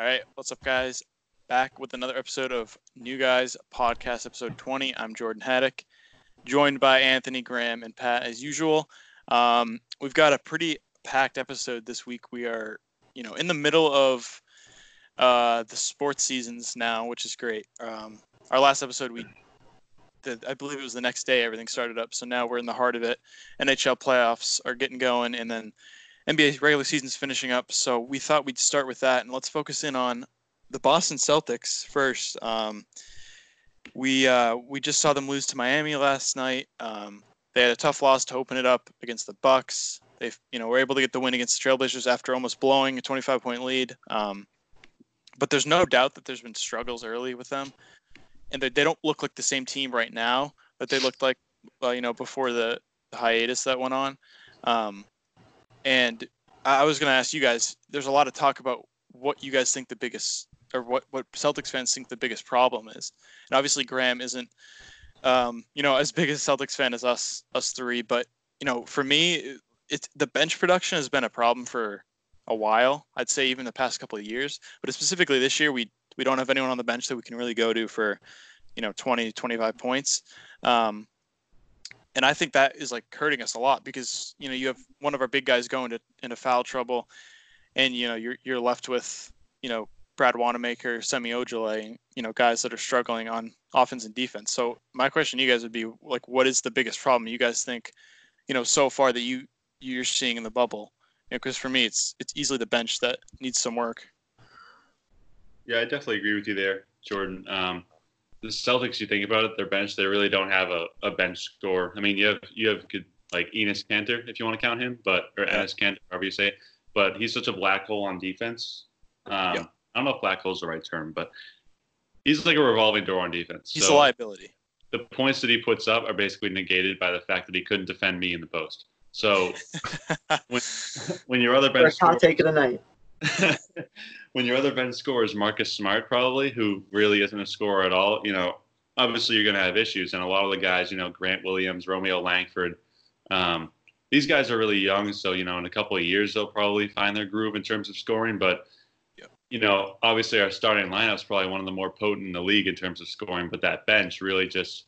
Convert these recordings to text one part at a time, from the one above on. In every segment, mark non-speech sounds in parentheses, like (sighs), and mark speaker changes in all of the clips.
Speaker 1: All right, what's up, guys? Back with another episode of New Guys Podcast, episode 20. I'm Jordan Haddock, joined by Anthony Graham and Pat as usual. Um, we've got a pretty packed episode this week. We are, you know, in the middle of uh, the sports seasons now, which is great. Um, our last episode, we, the, I believe it was the next day, everything started up. So now we're in the heart of it. NHL playoffs are getting going, and then NBA regular season's finishing up, so we thought we'd start with that, and let's focus in on the Boston Celtics first. Um, we uh, we just saw them lose to Miami last night. Um, they had a tough loss to open it up against the Bucks. They you know were able to get the win against the Trailblazers after almost blowing a 25 point lead. Um, but there's no doubt that there's been struggles early with them, and they, they don't look like the same team right now that they looked like uh, you know before the, the hiatus that went on. Um, and I was going to ask you guys. There's a lot of talk about what you guys think the biggest, or what what Celtics fans think the biggest problem is. And obviously, Graham isn't, um, you know, (laughs) as big a Celtics fan as us us three. But you know, for me, it's the bench production has been a problem for a while. I'd say even the past couple of years. But specifically this year, we we don't have anyone on the bench that we can really go to for, you know, 20 25 points. Um, and I think that is like hurting us a lot because you know you have one of our big guys going to into foul trouble, and you know you're you're left with you know Brad Wanamaker, Semi Ojeleye, you know guys that are struggling on offense and defense. So my question to you guys would be like, what is the biggest problem you guys think, you know, so far that you you're seeing in the bubble? Because you know, for me, it's it's easily the bench that needs some work.
Speaker 2: Yeah, I definitely agree with you there, Jordan. Um, the Celtics, you think about it, their bench, they really don't have a, a bench score. I mean, you have you have good like Enes Kanter, if you want to count him, but or Enes Kanter, however you say, but he's such a black hole on defense. Um, yeah. I don't know if black hole is the right term, but he's like a revolving door on defense.
Speaker 1: He's so a liability.
Speaker 2: The points that he puts up are basically negated by the fact that he couldn't defend me in the post. So (laughs) when, when your other bench,
Speaker 3: hot take of the night. (laughs)
Speaker 2: when your other bench scores Marcus Smart, probably, who really isn't a scorer at all, you know, obviously you're going to have issues. And a lot of the guys, you know, Grant Williams, Romeo Langford, um, these guys are really young. So, you know, in a couple of years, they'll probably find their groove in terms of scoring. But, you know, obviously our starting lineup is probably one of the more potent in the league in terms of scoring. But that bench really just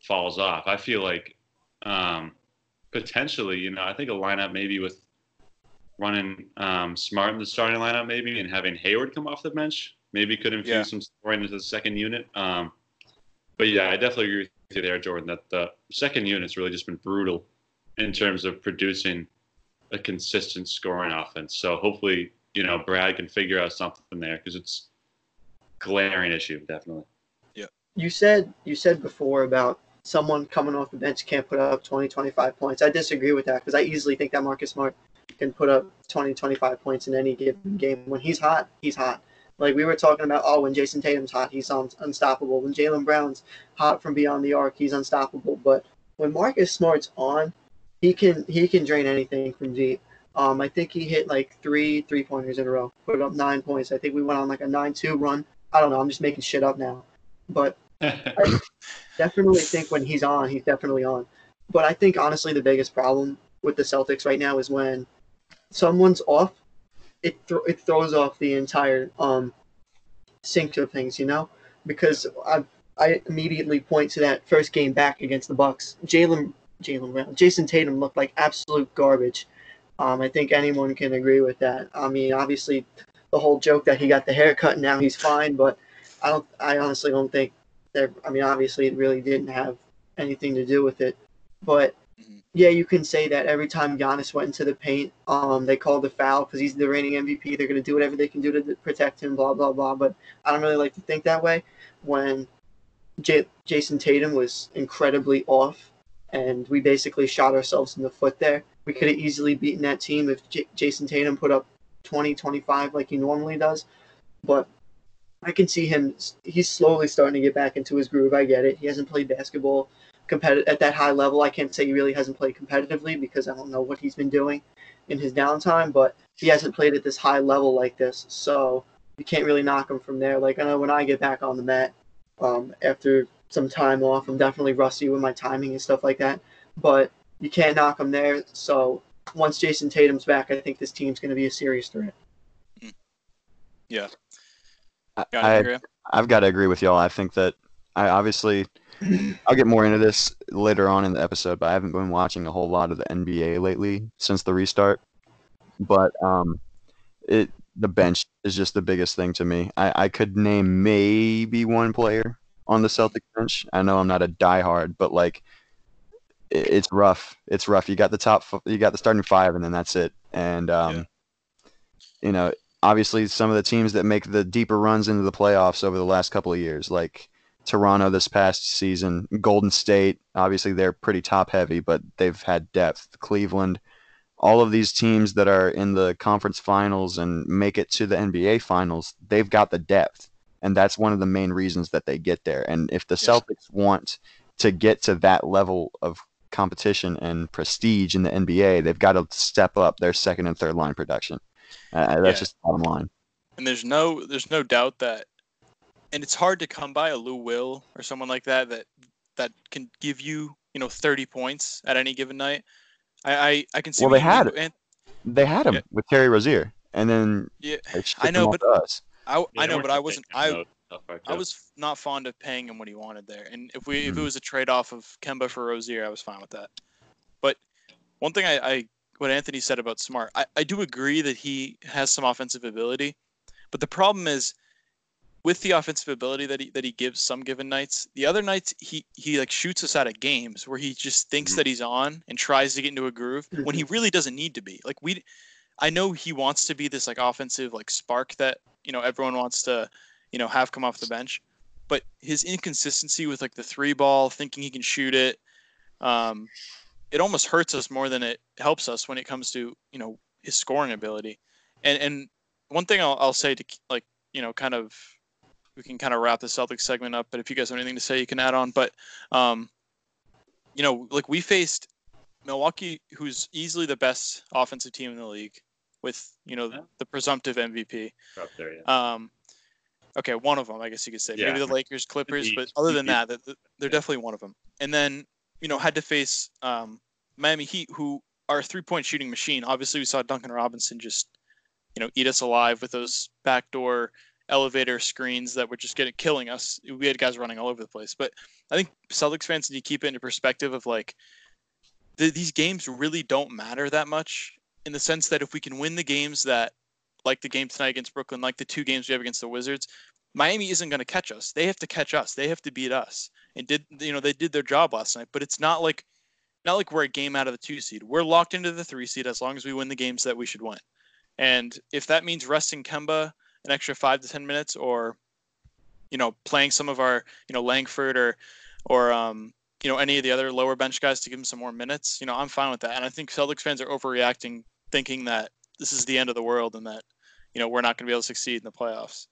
Speaker 2: falls off. I feel like um, potentially, you know, I think a lineup maybe with running um, Smart in the starting lineup maybe and having Hayward come off the bench maybe could infuse yeah. some scoring into the second unit. Um, but yeah, I definitely agree with you there, Jordan, that the second unit's really just been brutal in terms of producing a consistent scoring offense. So hopefully, you know, Brad can figure out something there because it's glaring issue, definitely.
Speaker 1: Yeah.
Speaker 3: You said you said before about someone coming off the bench can't put up 20, 25 points. I disagree with that because I easily think that Marcus Smart can put up 20, 25 points in any given game. When he's hot, he's hot. Like we were talking about, oh, when Jayson Tatum's hot, he's un- unstoppable. When Jaylen Brown's hot from beyond the arc, he's unstoppable. But when Marcus Smart's on, he can he can drain anything from deep. Um, I think he hit like three three pointers in a row, put up nine points. I think we went on like a nine two run. I don't know. I'm just making shit up now, but (laughs) I definitely think when he's on, he's definitely on. But I think honestly, the biggest problem with the Celtics right now is when someone's off, it th- it throws off the entire um sync of things, you know, because I I immediately point to that first game back against the Bucks. Jaylen Jaylen Brown, Jayson Tatum looked like absolute garbage. Um, I think anyone can agree with that. I mean, obviously, the whole joke that he got the haircut and now he's fine, but I don't. I honestly don't think that. I mean, obviously, it really didn't have anything to do with it, but yeah, you can say that every time Giannis went into the paint, um, they called the foul because he's the reigning MVP. They're going to do whatever they can do to protect him, blah, blah, blah. But I don't really like to think that way. When J- Jayson Tatum was incredibly off, and we basically shot ourselves in the foot there, we could have easily beaten that team if J- Jayson Tatum put up 20, 25 like he normally does. But I can see him, he's slowly starting to get back into his groove. I get it. He hasn't played basketball competitive at that high level. I can't say he really hasn't played competitively because I don't know what he's been doing in his downtime, but he hasn't played at this high level like this. So you can't really knock him from there. Like I know when I get back on the mat um, after some time off, I'm definitely rusty with my timing and stuff like that. But you can't knock him there. So once Jayson Tatum's back, I think this team's going to be a serious threat.
Speaker 4: I, I? I've got to agree with y'all. I think that I obviously I'll get more into this later on in the episode, but I haven't been watching a whole lot of the NBA lately since the restart. But um, it the bench is just the biggest thing to me. I, I could name maybe one player on the Celtic bench. I know I'm not a diehard, but like it, it's rough. It's rough. You got the top, you got the starting five, and then that's it. And um,
Speaker 1: Yeah.
Speaker 4: you know, obviously some of the teams that make the deeper runs into the playoffs over the last couple of years, like Toronto this past season, Golden State, obviously they're pretty top heavy, but they've had depth. Cleveland, all of these teams that are in the conference finals and make it to the NBA finals, they've got the depth. And that's one of the main reasons that they get there. And if the
Speaker 1: Yeah.
Speaker 4: Celtics want to get to that level of competition and prestige in the NBA, they've got to step up their second and third line production. Uh, that's
Speaker 1: Yeah.
Speaker 4: just the bottom line.
Speaker 1: And there's no there's no doubt that and it's hard to come by a Lou Will or someone like that that that can give you, you know, 30 points at any given night. I I, I can see
Speaker 4: Well, they had
Speaker 1: but- and
Speaker 4: They had him
Speaker 1: Yeah.
Speaker 4: with Terry Rozier, and then
Speaker 1: yeah, I know, but
Speaker 4: us.
Speaker 1: I,
Speaker 2: Yeah,
Speaker 1: I know, but I wasn't I
Speaker 2: like
Speaker 1: I was not fond of paying him what he wanted there. And if we if it
Speaker 4: Mhm.
Speaker 1: was a trade off of Kemba for Rozier, I was fine with that. But one thing I, I what Anthony said about Smart, I, I do agree that he has some offensive ability. But the problem is with the offensive ability that he that he gives some given nights, the other nights he he like shoots us out of games where he just thinks
Speaker 2: Mhm.
Speaker 1: that he's on and tries to get into a groove when he really doesn't need to be. Like we I know he wants to be this like offensive like spark that, you know, everyone wants to, you know, have come off the bench. But his inconsistency with like the three ball, thinking he can shoot it, um, it almost hurts us more than it helps us when it comes to, you know, his scoring ability. And and one thing I'll, I'll say to like, you know, kind of we can kind of wrap the Celtics segment up, but if you guys have anything to say, you can add on. But um, you know, like we faced Milwaukee, who's easily the best offensive team in the league, with you know
Speaker 2: Yeah.
Speaker 1: the presumptive MVP.
Speaker 2: Up there, yeah.
Speaker 1: Um, okay, one of them, I guess you could say.
Speaker 2: Yeah.
Speaker 1: Maybe the Lakers, Clippers,
Speaker 2: Heat,
Speaker 1: but other than that- they're
Speaker 2: Yeah.
Speaker 1: definitely one of them. And then you know had to face um, Miami Heat, who are a three-point shooting machine. Obviously, we saw Duncan Robinson just you know eat us alive with those backdoor elevator screens that were just getting killing us. We had guys running all over the place. But I think Celtics fans need to keep it into perspective of like th- these games really don't matter that much in the sense that if we can win the games that like the game tonight against Brooklyn, like the two games we have against the Wizards, Miami isn't going to catch us. They have to catch us. They have to beat us. And did you know they did their job last night? But it's not like not like we're a game out of the two seed. We're locked into the three seed as long as we win the games that we should win. And if that means resting Kemba an extra five to ten minutes, or you know playing some of our you know Langford or or um, you know any of the other lower bench guys to give them some more minutes, you know I'm fine with that. And I think Celtics fans are overreacting, thinking that this is the end of the world and that you know we're not going to be able to succeed in the playoffs.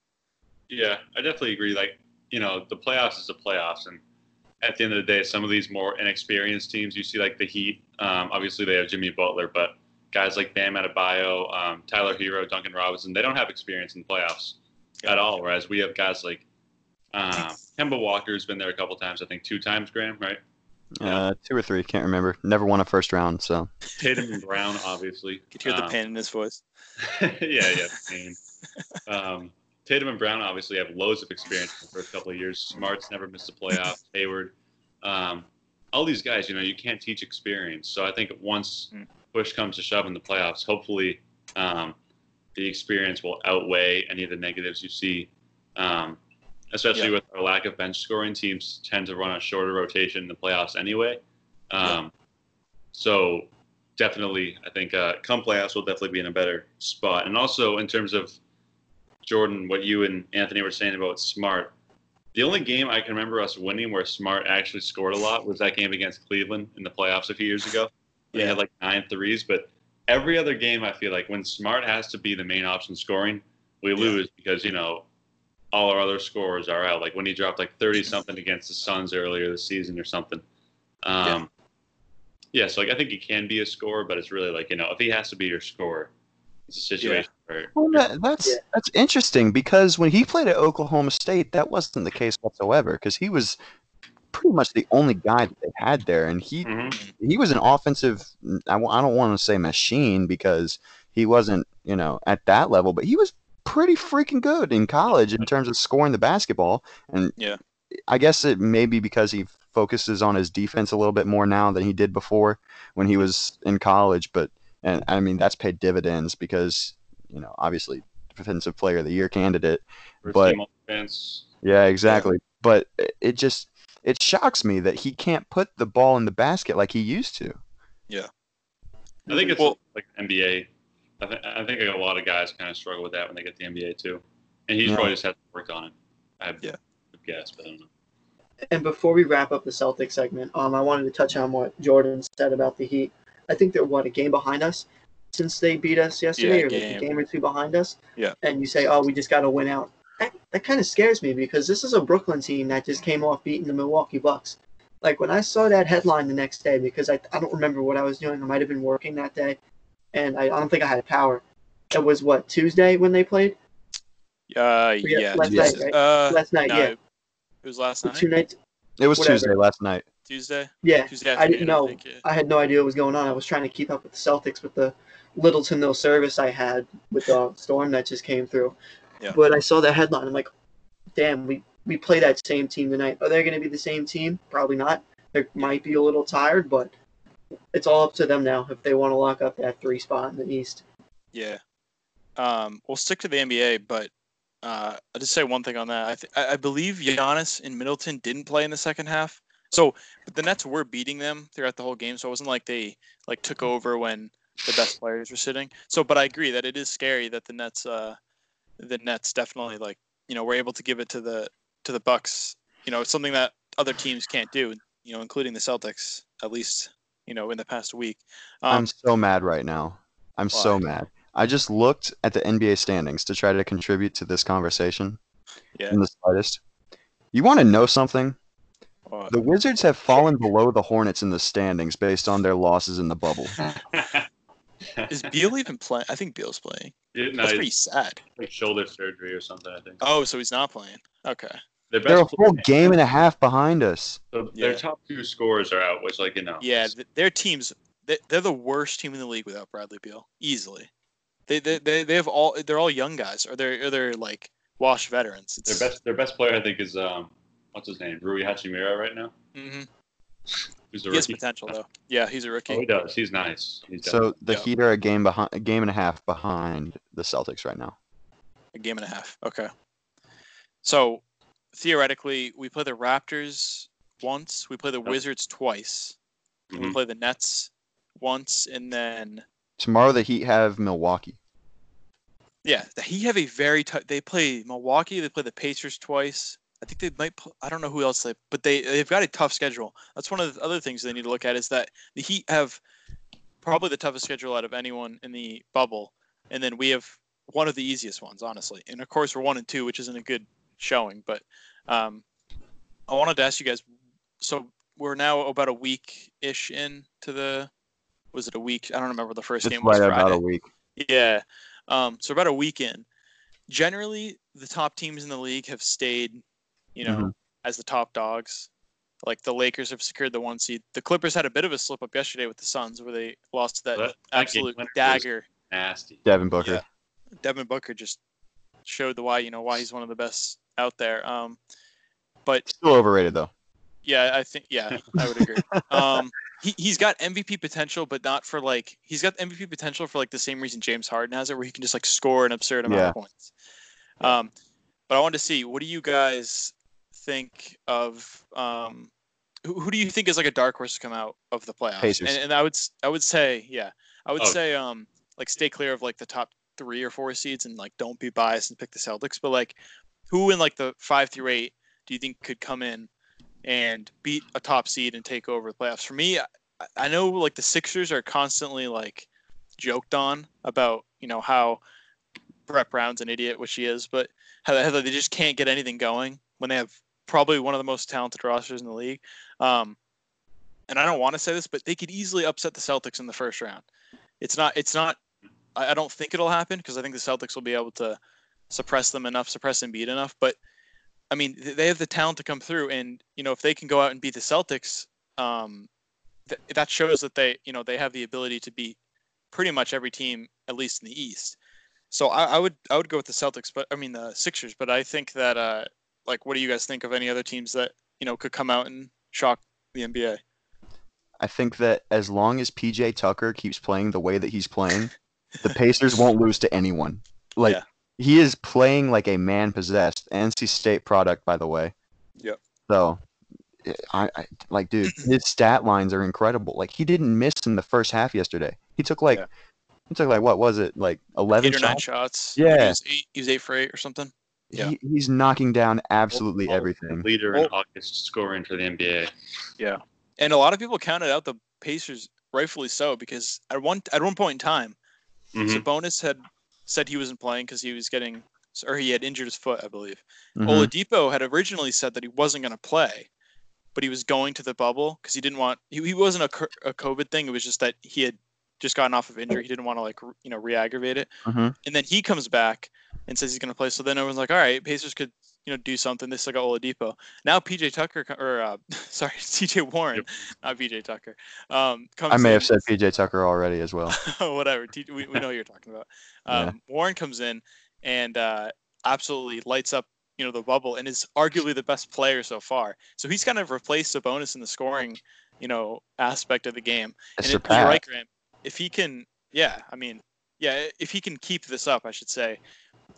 Speaker 2: Yeah, I definitely agree. Like, you know, the playoffs is the playoffs, and at the end of the day, some of these more inexperienced teams, you see like the Heat. Um, obviously, they have Jimmy Butler, but guys like Bam Adebayo, um, Tyler Herro, Duncan Robinson, they don't have experience in the playoffs at all. Whereas we have guys like um, Kemba Walker's been there a couple times. I think two times, Graham, right?
Speaker 4: Uh, two or three, can't remember. Never won a first round, so
Speaker 2: Tatum and Brown, obviously. (laughs)
Speaker 1: Could hear the
Speaker 2: Um,
Speaker 1: pain in his voice. (laughs)
Speaker 2: yeah, yeah, (laughs) pain. Um, Tatum and Brown obviously have loads of experience in the first couple of years. Smart's never missed a playoff. Hayward, um, all these guys, you know, you can't teach experience. So I think once
Speaker 1: Mm.
Speaker 2: Push comes to shove in the playoffs, hopefully um, the experience will outweigh any of the negatives you see. Um, especially
Speaker 1: Yeah.
Speaker 2: with our lack of bench scoring, teams tend to run a shorter rotation in the playoffs anyway. Um, So definitely, I think uh, come playoffs, we'll definitely be in a better spot. And also in terms of Jordan, what you and Anthony were saying about Smart, the only game I can remember us winning where Smart actually scored a lot was that game against Cleveland in the playoffs a few years ago. They
Speaker 1: Yeah.
Speaker 2: had like nine threes, but every other game, I feel like when Smart has to be the main option scoring, we
Speaker 1: Yeah.
Speaker 2: lose because you know all our other scorers are out. Like when he dropped like thirty something against the Suns earlier this season or something. Um, yeah. so like I think he can be a scorer, but it's really like you know if he has to be your scorer, it's a situation where
Speaker 4: Well, that, that's
Speaker 3: Yeah.
Speaker 4: that's interesting because when he played at Oklahoma State, that wasn't the case whatsoever. Because he was pretty much the only guy that they had there, and he
Speaker 2: Mhm.
Speaker 4: he was an offensive. I, w- I don't want to say machine because he wasn't, you know, at that level, but he was pretty freaking good in college in terms of scoring the basketball. And
Speaker 1: Yeah.
Speaker 4: I guess it may be because he focuses on his defense a little bit more now than he did before when he was in college. But and I mean that's paid dividends because you know obviously defensive player of the year candidate.
Speaker 2: First
Speaker 4: But-. Yeah, exactly. But it- it just it shocks me that he can't put the ball in the basket like he used to.
Speaker 2: Yeah, I think it's
Speaker 1: Well-
Speaker 2: like NBA. I, th- I think a lot of guys kind of struggle with that when they get the NBA too, and he's
Speaker 4: Yeah.
Speaker 2: probably just had to work on it. I
Speaker 1: Yeah.
Speaker 2: would guess, but I don't know.
Speaker 3: And before we wrap up the Celtics segment, um, I wanted to touch on what Jordan said about the Heat. I think they're what a game behind us since they beat us yesterday,
Speaker 1: Yeah,
Speaker 3: or like a game or two behind us.
Speaker 1: Yeah.
Speaker 3: And you say, oh, we just got to win out. That, that kind of scares me because this is a Brooklyn team that just came off beating the Milwaukee Bucks. Like when I saw that headline the next day, because I, I don't remember what I was doing. I might have been working that day, and I, I don't think I had power. It was what Tuesday when they played
Speaker 1: Uh,
Speaker 3: Yeah,
Speaker 1: yeah.
Speaker 3: last
Speaker 1: Tuesday.
Speaker 3: night, right?
Speaker 1: Uh,
Speaker 3: last night.
Speaker 1: no,
Speaker 3: yeah,
Speaker 1: it was last night.
Speaker 3: two nights.
Speaker 4: It was
Speaker 3: Whatever.
Speaker 4: Tuesday last night.
Speaker 1: Tuesday.
Speaker 3: Yeah,
Speaker 1: Tuesday
Speaker 3: I didn't
Speaker 1: afternoon,
Speaker 3: know.
Speaker 1: think, yeah.
Speaker 3: I had no idea what was going on. I was trying to keep up with the Celtics with the little to no service I had with the storm that just came through.
Speaker 1: Yeah.
Speaker 3: But I saw that headline. I'm like, damn, we, we play that same team tonight. Are they going to be the same team? Probably not. They might be a little tired, but it's all up to them now if they want to lock up that three spot in the East.
Speaker 1: Yeah. Um, we'll stick to the NBA, but uh, I'll just say one thing on that. I, th- I believe Giannis and Middleton didn't play in the second half. So, but the Nets were beating them throughout the whole game. So it wasn't like they like took over when the best players were sitting. So, but I agree that it is scary that the Nets, uh, the Nets definitely like you know were able to give it to the to the Bucks. You know, it's something that other teams can't do. You know, including the Celtics, at least you know in the past week. Um,
Speaker 4: I'm so mad right now. I'm so mad. I just looked at the NBA standings to try to contribute to this conversation
Speaker 1: yeah.
Speaker 4: in the slightest. You want to know something?
Speaker 1: uh,
Speaker 4: The Wizards have fallen below the Hornets in the standings based on their losses in the bubble. (laughs) (laughs)
Speaker 1: is Beal even playing? I think Beal's playing.
Speaker 2: Yeah, no,
Speaker 1: That's
Speaker 2: it's
Speaker 1: pretty sad.
Speaker 2: like shoulder surgery or something. I think.
Speaker 1: Oh, so he's not playing. Okay.
Speaker 2: Their
Speaker 4: They're a
Speaker 2: best
Speaker 4: full
Speaker 2: player-
Speaker 4: game and a half behind us.
Speaker 2: so
Speaker 1: Yeah.
Speaker 2: Their top two scorers are out, which like you know.
Speaker 1: Yeah, th- their teams. they- They're the worst team in the league without Bradley Beal, easily. They they they, they have all. They're all young guys, or they're or they're like washed veterans.
Speaker 2: Their best their best player I think is um what's his name Rui Hachimura right now.
Speaker 1: Mhm.
Speaker 2: Who's a
Speaker 1: He has potential though. Yeah, he's a rookie.
Speaker 2: Oh, he does. He's nice. He's
Speaker 4: So the
Speaker 1: Yeah.
Speaker 4: Heat are a game behind, a game and a half behind the Celtics right now.
Speaker 1: A game and a half. Okay. So theoretically, we play the Raptors once. We play the. Wizards twice. and We
Speaker 2: mm-hmm.
Speaker 1: play the Nets once, and then
Speaker 4: Tomorrow the Heat have Milwaukee.
Speaker 1: Yeah, the Heat have a very tough. They play Milwaukee. They play the Pacers twice. I think they might. I don't know who else they. But they they've got a tough schedule. That's one of the other things they need to look at is that the Heat have probably the toughest schedule out of anyone in the bubble, and then we have one of the easiest ones, honestly. And of course, we're one and two, which isn't a good showing. But um, I wanted to ask you guys. So we're now about a week ish in to the. Was it a week? I don't remember the first game was
Speaker 4: right
Speaker 1: Friday.
Speaker 4: about a week.
Speaker 1: Yeah. Um, so about a week in. Generally, the top teams in the league have stayed, you know,
Speaker 4: Mhm.
Speaker 1: as the top dogs. Like the Lakers have secured the one seed. The Clippers had a bit of a slip up yesterday with the Suns, where they lost that,
Speaker 2: That- that
Speaker 1: absolute
Speaker 2: winner was-
Speaker 1: dagger.
Speaker 2: nasty.
Speaker 4: Devin Booker.
Speaker 1: Yeah. Devin Booker just showed the why, you know, why he's one of the best out there. Um, but
Speaker 4: Still overrated though.
Speaker 1: yeah, I think yeah, I would agree. (laughs) um, he he's got MVP potential, but not for like he's got MVP potential for like the same reason James Harden has it, where he can just like score an absurd amount of points. Um, but I wanted to see what do you guys think of um, who, who do you think is like a dark horse to come out of the playoffs?
Speaker 4: Pacers.
Speaker 1: And, and I would s- I would say yeah, I would
Speaker 2: Oh.
Speaker 1: say um like stay clear of like the top three or four seeds and like don't be biased and pick the Celtics, but like who in like the five through eight do you think could come in and beat a top seed and take over the playoffs? For me, I, I know like the Sixers are constantly like joked on about you know how Brett Brown's an idiot, which he is, but how, how they just can't get anything going when they have probably one of the most talented rosters in the league. Um, and I don't want to say this, but they could easily upset the Celtics in the first round. It's not. It's not. I, don't think it'll happen because I think the Celtics will be able to suppress them enough, suppress Embiid enough. But I mean, they have the talent to come through, and you know, if they can go out and beat the Celtics, um, th- that shows that they, you know, they have the ability to beat pretty much every team, at least in the East. So I, I would I would go with the Celtics, but I mean the Sixers. But I think that uh, like, what do you guys think of any other teams that you know could come out and shock the NBA?
Speaker 4: I think that as long as PJ Tucker keeps playing the way that he's playing, the Pacers won't lose to anyone. Like
Speaker 1: Yeah.
Speaker 4: he is playing like a man possessed. NC State product, by the way.
Speaker 1: Yep.
Speaker 4: So, I, I like, dude, (clears throat) his stat lines are incredible. Like he didn't miss in the first half yesterday. He took like,
Speaker 1: Yeah.
Speaker 4: he took like what was it, like eleven
Speaker 1: Eight or nine
Speaker 4: shots?
Speaker 1: shots.
Speaker 4: Yeah.
Speaker 1: He was eight, he was eight for eight or something. Yeah.
Speaker 4: He, he's knocking down absolutely
Speaker 2: Well,
Speaker 4: everything.
Speaker 2: Leader in
Speaker 1: Well-
Speaker 2: August scoring for the NBA.
Speaker 1: Yeah, and a lot of people counted out the Pacers, rightfully so, because at one at one point in time,
Speaker 2: Mhm.
Speaker 1: Sabonis had said he wasn't playing because he was getting, or he had injured his foot, I believe.
Speaker 4: Mhm.
Speaker 1: Oladipo had originally said that he wasn't going to play, but he was going to the bubble because he didn't want. He, he wasn't a, a COVID thing. It was just that he had just gotten off of injury. He didn't want to like you know re-aggravate it.
Speaker 4: Mhm.
Speaker 1: And then he comes back and says he's going to play. So then everyone's like, all right, Pacers could you know do something. They still got Oladipo. Now PJ Tucker or uh, (laughs) sorry (laughs) TJ Warren,
Speaker 2: Yep.
Speaker 1: not PJ Tucker. Um, comes
Speaker 4: I may
Speaker 1: in-
Speaker 4: have said PJ Tucker already as well. (laughs)
Speaker 1: whatever. T- we, we know what you're talking about. Um,
Speaker 4: Yeah.
Speaker 1: Warren comes in and uh, absolutely lights up, you know, the bubble and is arguably the best player so far. So he's kind of replaced Sabonis in the scoring, you know, aspect of the game. And it, you're right, Graham. If he can, yeah, I mean, yeah, if he can keep this up, I should say,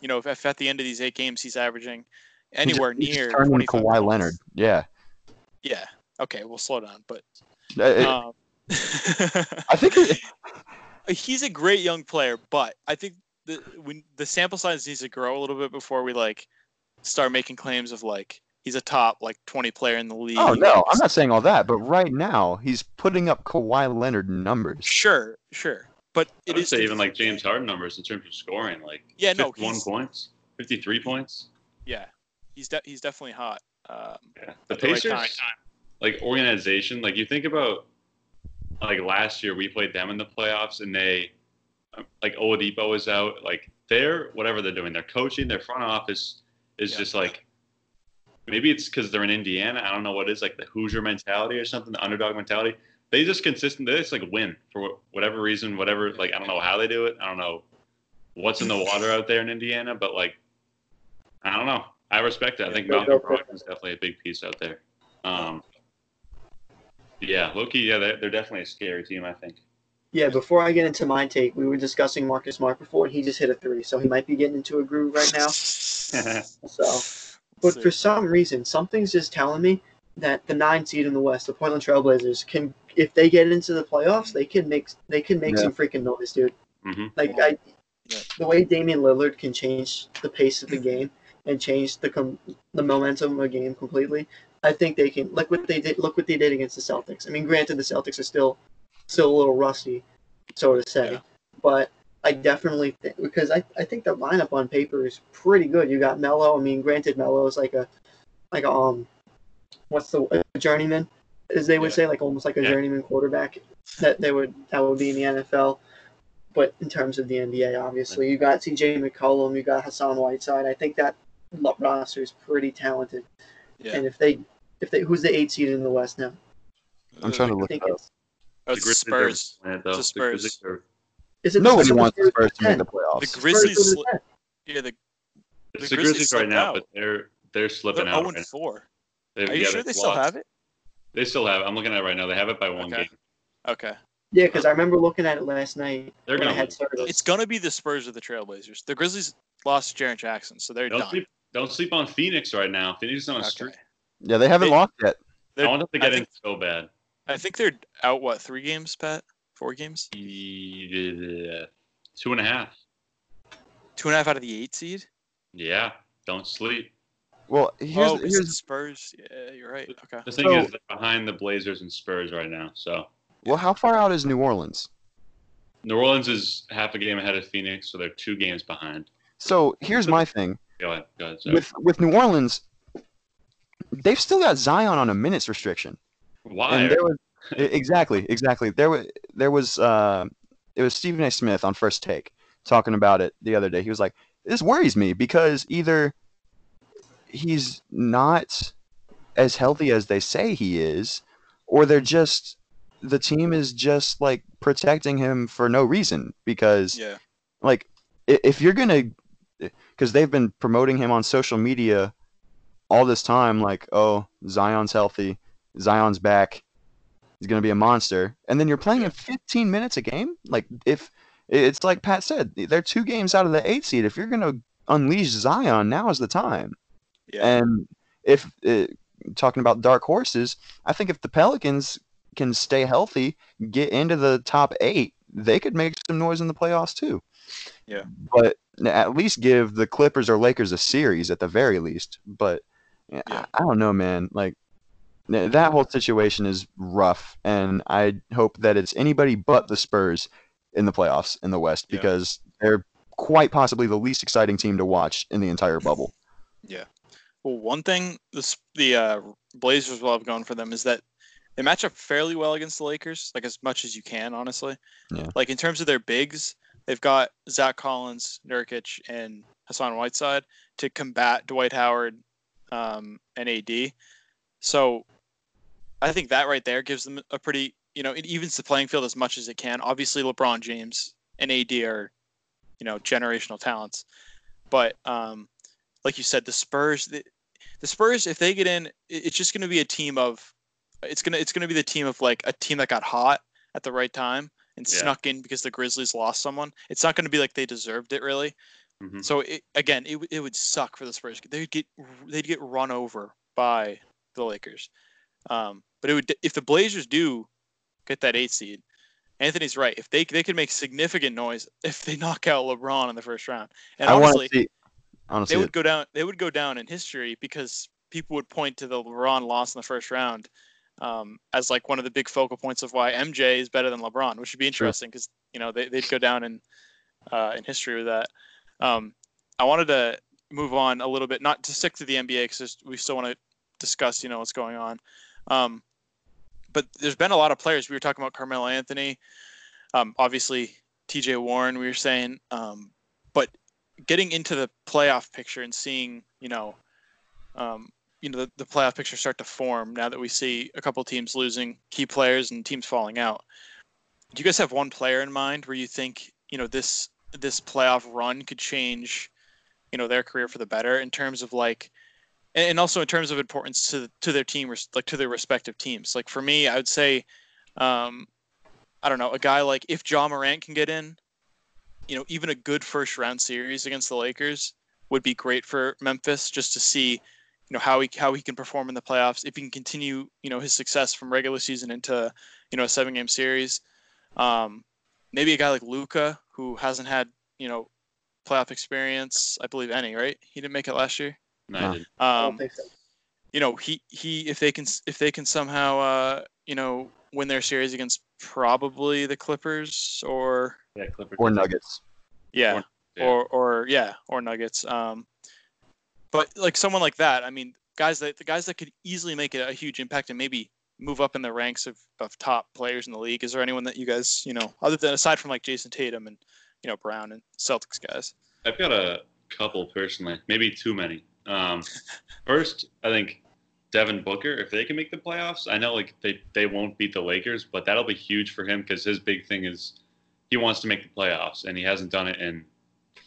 Speaker 1: you know, if, if at the end of these eight games he's averaging anywhere
Speaker 4: He's
Speaker 1: near
Speaker 4: turning
Speaker 1: 25
Speaker 4: Kawhi
Speaker 1: points-
Speaker 4: Leonard. Yeah.
Speaker 1: Yeah. Okay, we'll slow down, but
Speaker 4: Uh,
Speaker 1: um, (laughs)
Speaker 4: I think it,
Speaker 1: he's a great young player, but I think the when the sample size needs to grow a little bit before we like start making claims of like he's a top like 20 player in the league.
Speaker 4: Oh no, I'm not saying all that, but right now he's putting up Kawhi Leonard numbers.
Speaker 1: Sure, sure, but it is
Speaker 2: say even like James Harden numbers in terms of scoring, like
Speaker 1: Yeah, no,
Speaker 2: 51
Speaker 1: he's-
Speaker 2: points, 53 points.
Speaker 1: Yeah, he's de- he's definitely hot. Um,
Speaker 2: Yeah. The
Speaker 1: the right
Speaker 2: Pacers, like organization, like you think about, like last year we played them in the playoffs and they, um, like Oladipo is out. Like they're whatever they're doing, they're coaching. Their front office is
Speaker 1: Yeah.
Speaker 2: just like, maybe it's because they're in Indiana. I don't know what it is, like the Hoosier mentality or something, the underdog mentality. They just consistent. They just like win for whatever reason, whatever. Like I don't know how they do it. I don't know what's in the water out there in Indiana, but like I don't know. I respect it. I think Malcolm
Speaker 3: go for it.
Speaker 2: Brogdon is definitely a big piece out there. Um, yeah, Loki. Yeah, they're, they're definitely a scary team. I think.
Speaker 3: Yeah, before I get into my take, we were discussing Marcus Smart before, and he just hit a three, so he might be getting into a groove right now. (laughs) So, but for some reason, something's just telling me that the nine seed in the West, the Portland Trailblazers, can if they get into the playoffs, they can make they can make
Speaker 4: Yeah.
Speaker 3: some freaking noise, dude.
Speaker 2: hmm
Speaker 3: Like I,
Speaker 1: Yeah.
Speaker 3: the way Damian Lillard can change the pace of the game and change the com- the momentum of a game completely. I think they can look what they did. Look what they did against the Celtics. I mean, granted, the Celtics are still still a little rusty, so to say,
Speaker 1: Yeah.
Speaker 3: but I definitely think because I, I think the lineup on paper is pretty good. You got Melo. I mean, granted, Melo is like a like a, um, what's the a journeyman, as they would
Speaker 1: Yeah.
Speaker 3: say, like almost like a
Speaker 2: Yeah.
Speaker 3: journeyman quarterback that they would that would be in the NFL. But in terms of the NBA, obviously, you got CJ McCollum, you got Hassan Whiteside. I think that lo- roster is pretty talented.
Speaker 1: yeah,
Speaker 3: And if they, if they, who's the eight seed in the West now?
Speaker 4: I'm trying to
Speaker 3: I
Speaker 4: look
Speaker 3: think
Speaker 4: it up.
Speaker 3: it's
Speaker 1: Oh,
Speaker 2: The
Speaker 1: it's
Speaker 2: Grizzlies
Speaker 1: Spurs.
Speaker 2: are winning it, though.
Speaker 1: It's the
Speaker 2: The
Speaker 1: Spurs.
Speaker 3: is it
Speaker 4: Nobody
Speaker 3: the
Speaker 4: wants the Spurs to make the
Speaker 1: The
Speaker 4: playoffs.
Speaker 3: Spurs
Speaker 1: Grizzlies, sli- yeah, the,
Speaker 2: It's
Speaker 1: The
Speaker 2: the
Speaker 1: Grizzlies
Speaker 2: Grizzlies right now,
Speaker 1: out.
Speaker 2: but they're they're slipping
Speaker 1: they're
Speaker 2: out
Speaker 1: 0
Speaker 2: right oh
Speaker 1: and 4.
Speaker 2: now. They've-
Speaker 1: Are you
Speaker 2: yeah,
Speaker 1: sure
Speaker 2: they've
Speaker 1: they still have it?
Speaker 2: They still have. it. I'm looking at it right now. They have it by one
Speaker 1: Okay.
Speaker 2: game.
Speaker 1: Okay,
Speaker 3: Yeah, because I remember looking at it last night
Speaker 2: They're gonna
Speaker 3: had
Speaker 2: win.
Speaker 3: started.
Speaker 1: it's gonna be the Spurs or the Trailblazers. The Grizzlies lost Jaren Jackson, so they're
Speaker 2: Don't
Speaker 1: done.
Speaker 2: sleep. Don't sleep on Phoenix right now. Phoenix is on a
Speaker 1: Okay.
Speaker 2: streak.
Speaker 4: Yeah, they haven't
Speaker 1: They-
Speaker 4: lost yet.
Speaker 2: I want them to get
Speaker 1: think-
Speaker 2: in so bad.
Speaker 1: I think they're out. What three games, Pat? Four games?
Speaker 2: Yeah, Two and a half.
Speaker 1: Two and a half out of the eight seed.
Speaker 2: Yeah, don't sleep.
Speaker 4: Well, here's
Speaker 1: oh, 'cause the
Speaker 4: here's
Speaker 1: Spurs. Yeah, you're right. Okay.
Speaker 2: The thing
Speaker 4: So-
Speaker 2: is, they're behind the Blazers and Spurs right now. So
Speaker 4: well, how far out is New Orleans?
Speaker 2: New Orleans is half a game ahead of Phoenix, so they're two games behind.
Speaker 4: So here's my thing
Speaker 2: Go ahead. Go ahead. Zach.
Speaker 4: with with New Orleans. They've still got Zion on a minutes restriction.
Speaker 2: Why?
Speaker 4: And there was exactly, exactly. There was there was uh, it was Stephen A. Smith on First Take talking about it the other day. He was like, "This worries me because either he's not as healthy as they say he is, or they're just the team is just like protecting him for no reason because
Speaker 1: Yeah.
Speaker 4: like if you're gonna, because they've been promoting him on social media all this time, like, oh, Zion's healthy, Zion's back, he's gonna be a monster, and then you're playing him 15 minutes a game. Like, if it's like Pat said, they're two games out of the eight seed. If you're gonna unleash Zion, now is the time.
Speaker 1: Yeah.
Speaker 4: And if uh, talking about dark horses, I think if the Pelicans can stay healthy, get into the top eight, they could make some noise in the playoffs too.
Speaker 1: Yeah.
Speaker 4: But at least give the Clippers or Lakers a series at the very least. But yeah.
Speaker 1: Yeah.
Speaker 4: I, I don't know, man. Like that whole situation is rough, and I hope that it's anybody but the Spurs in the playoffs in the West
Speaker 1: Yeah.
Speaker 4: because they're quite possibly the least exciting team to watch in the entire bubble.
Speaker 1: Well, one thing the the uh, Blazers will have going for them is that they match up fairly well against the Lakers, like as much as you can, honestly.
Speaker 4: Yeah.
Speaker 1: Like in terms of their bigs, they've got Zach Collins, Nurkic, and Hassan Whiteside to combat Dwight Howard um, and AD. So I think that right there gives them a pretty, you know, it evens the playing field as much as it can. Obviously, LeBron James and AD are, you know, generational talents, but um, like you said, the Spurs, the Spurs, if they get in, it's just going to be a team of, it's gonna it's gonna be the team of like a team that got hot at the right time and
Speaker 2: Yeah.
Speaker 1: snuck in because the Grizzlies lost someone. It's not going to be like they deserved it really.
Speaker 2: Mhm.
Speaker 1: So it, again, it, would- it would suck for the Spurs. They'd get they'd get run over by the Lakers. Um, but it would if the Blazers do get that eight seed. Anthony's right. If they they could make significant noise if they (laughs) knock out LeBron in the first round, and
Speaker 4: I want
Speaker 1: honestly,
Speaker 4: to see. Honestly,
Speaker 1: they would go down. They would go down in history because people would point to the LeBron loss in the first round um, as like one of the big focal points of why MJ is better than LeBron, which would be interesting because you know they, they'd go down in uh, in history with that. Um, I wanted to move on a little bit, not to stick to the NBA because we still want to discuss you know what's going on. Um, but there's been a lot of players. We were talking about Carmelo Anthony, um, obviously T.J. Warren. We were saying, um, getting into the playoff picture and seeing, you know, um, you know, the, the playoff picture start to form now that we see a couple teams losing key players and teams falling out. Do you guys have one player in mind where you think, you know, this this playoff run could change, you know, their career for the better in terms of like, and also in terms of importance to to their team, like to their respective teams. Like for me, I would say, um, I don't know, a guy like if Ja Morant can get in, you know, even a good first round series against the Lakers would be great for Memphis just to see, you know, how he how he can perform in the playoffs. If he can continue, you know, his success from regular season into, you know, a seven game series. Um, maybe a guy like Luka who hasn't had, you know, playoff experience, I believe any, right? He didn't make it last year.
Speaker 2: No,
Speaker 4: No.
Speaker 2: I didn't.
Speaker 3: I don't
Speaker 1: Um,
Speaker 3: so.
Speaker 1: you know, he he if they can if they can somehow uh, you know, win their series against probably the Clippers or
Speaker 2: Yeah, Clippers.
Speaker 4: or Nuggets.
Speaker 1: yeah,
Speaker 2: Or- yeah.
Speaker 1: or or yeah, or Nuggets. Um, but like someone like that, I mean, guys that the guys that could easily make a, a huge impact and maybe move up in the ranks of, of top players in the league. Is there anyone that you guys, you know, other than aside from like Jayson Tatum and you know Brown and Celtics guys?
Speaker 2: I've got a couple personally, maybe too many. Um, (laughs) first, I think Devin Booker, if they can make the playoffs, I know like they, they won't beat the Lakers, but that'll be huge for him because his big thing is he wants to make the playoffs, and he hasn't done it in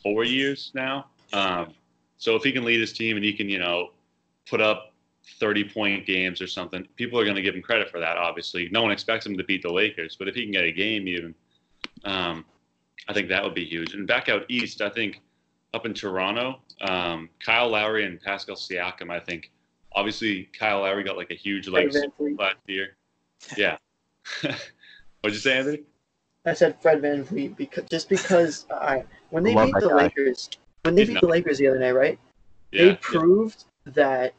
Speaker 2: four years now. Um, so if he can lead his team and he can, you know, put up 30 point games or something, people are going to give him credit for that, obviously. No one expects him to beat the Lakers, but if he can get a game even, um, I think that would be huge. And back out east, I think up in Toronto, um, Kyle Lowry and Pascal Siakam, I think. Obviously, Kyle Lowry got like a huge legs last year. Yeah. (laughs) What'd you say, Anthony?
Speaker 3: I said Fred VanVleet because just because I when they
Speaker 4: Love
Speaker 3: beat the
Speaker 4: guy.
Speaker 3: Lakers when they
Speaker 2: He's
Speaker 3: beat
Speaker 2: not-
Speaker 3: the Lakers the other night, right?
Speaker 2: Yeah.
Speaker 3: they proved that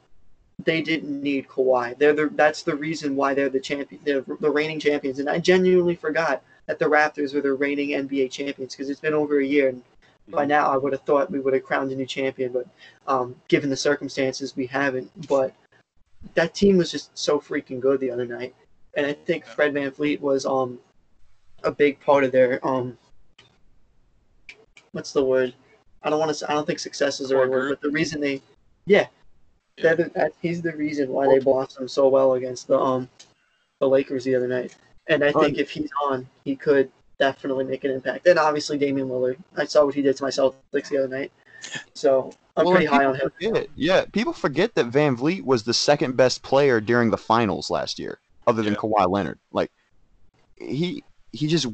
Speaker 3: they didn't need Kawhi. They're the, that's the reason why they're the champion, they're the reigning champions. And I genuinely forgot that the Raptors were the reigning NBA champions because it's been over a year, and by
Speaker 2: Mhm.
Speaker 3: now I would have thought we would have crowned a new champion. But um, given the circumstances, we haven't. But that team was just so freaking good the other night, and I think Fred VanVleet was um a big part of their um what's the word? I don't want to. I don't think success is the right word, but the reason they, yeah,
Speaker 1: Yeah.
Speaker 3: That, that, he's the reason why they blossomed so well against the um the Lakers the other night. And I think if he's on, he could definitely make an impact. And obviously Damian Lillard. I saw what he did to my Celtics the other night. So I'm
Speaker 4: Well,
Speaker 3: pretty high on him.
Speaker 4: forget- Yeah, people forget that VanVleet was the second best player during the finals last year, other than
Speaker 1: Yeah.
Speaker 4: Kawhi Leonard. Like he he just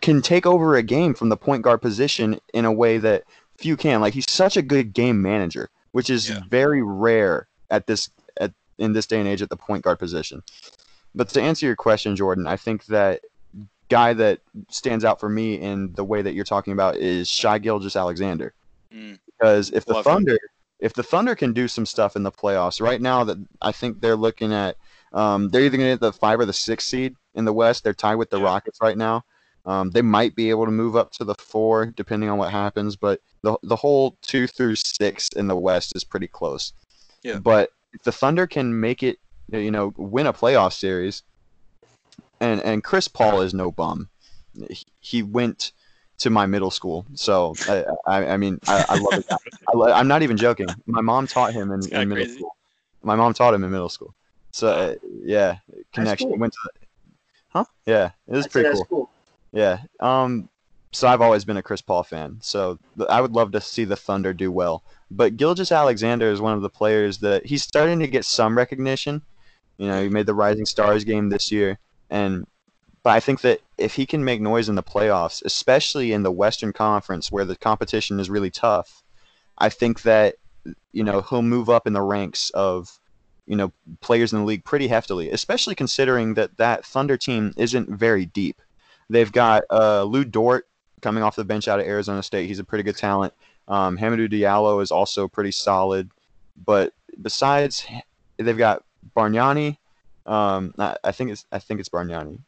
Speaker 4: can take over a game from the point guard position in a way that few can. Like he's such a good game manager, which is
Speaker 1: Yeah.
Speaker 4: very rare at this at in this day and age at the point guard position. But to answer your question, Jordan, I think that guy that stands out for me in the way that you're talking about is Shai Gilgeous-Alexander
Speaker 1: Mm.
Speaker 4: because if the
Speaker 1: Love him.
Speaker 4: Thunder if the Thunder can do some stuff in the playoffs right now that I think they're looking at um, they're either going to get the five or the six seed in the West. They're tied with the. Rockets right now. Um, they might be able to move up to the four depending on what happens, but the the whole two through six in the West is pretty close.
Speaker 1: Yeah.
Speaker 4: But if the Thunder can make it, you know, win a playoff series, and and Chris Paul is no bum. He- He went to my middle school, so I I, I mean I, I love it. I, I'm not even joking. My mom taught him in, in middle
Speaker 1: crazy.
Speaker 4: school. My mom taught him in middle school. So uh, yeah, connection.
Speaker 3: cool.
Speaker 4: Went to, huh? Yeah, it was
Speaker 3: I'd
Speaker 4: pretty cool.
Speaker 3: cool.
Speaker 4: Yeah. Um. So I've always been a Chris Paul fan. So th- I would love to see the Thunder do well. But Gilgeous-Alexander is one of the players that he's starting to get some recognition. You know, he made the Rising Stars game this year, and but I think that if he can make noise in the playoffs, especially in the Western Conference where the competition is really tough, I think that you know he'll move up in the ranks of you know players in the league pretty heftily, especially considering that that Thunder team isn't very deep. They've got uh, Lu Dort coming off the bench out of Arizona State. He's a pretty good talent. Um, Hamidou Diallo is also pretty solid. But besides, they've got Bargnani. Um, I, I think it's I think it's Bargnani.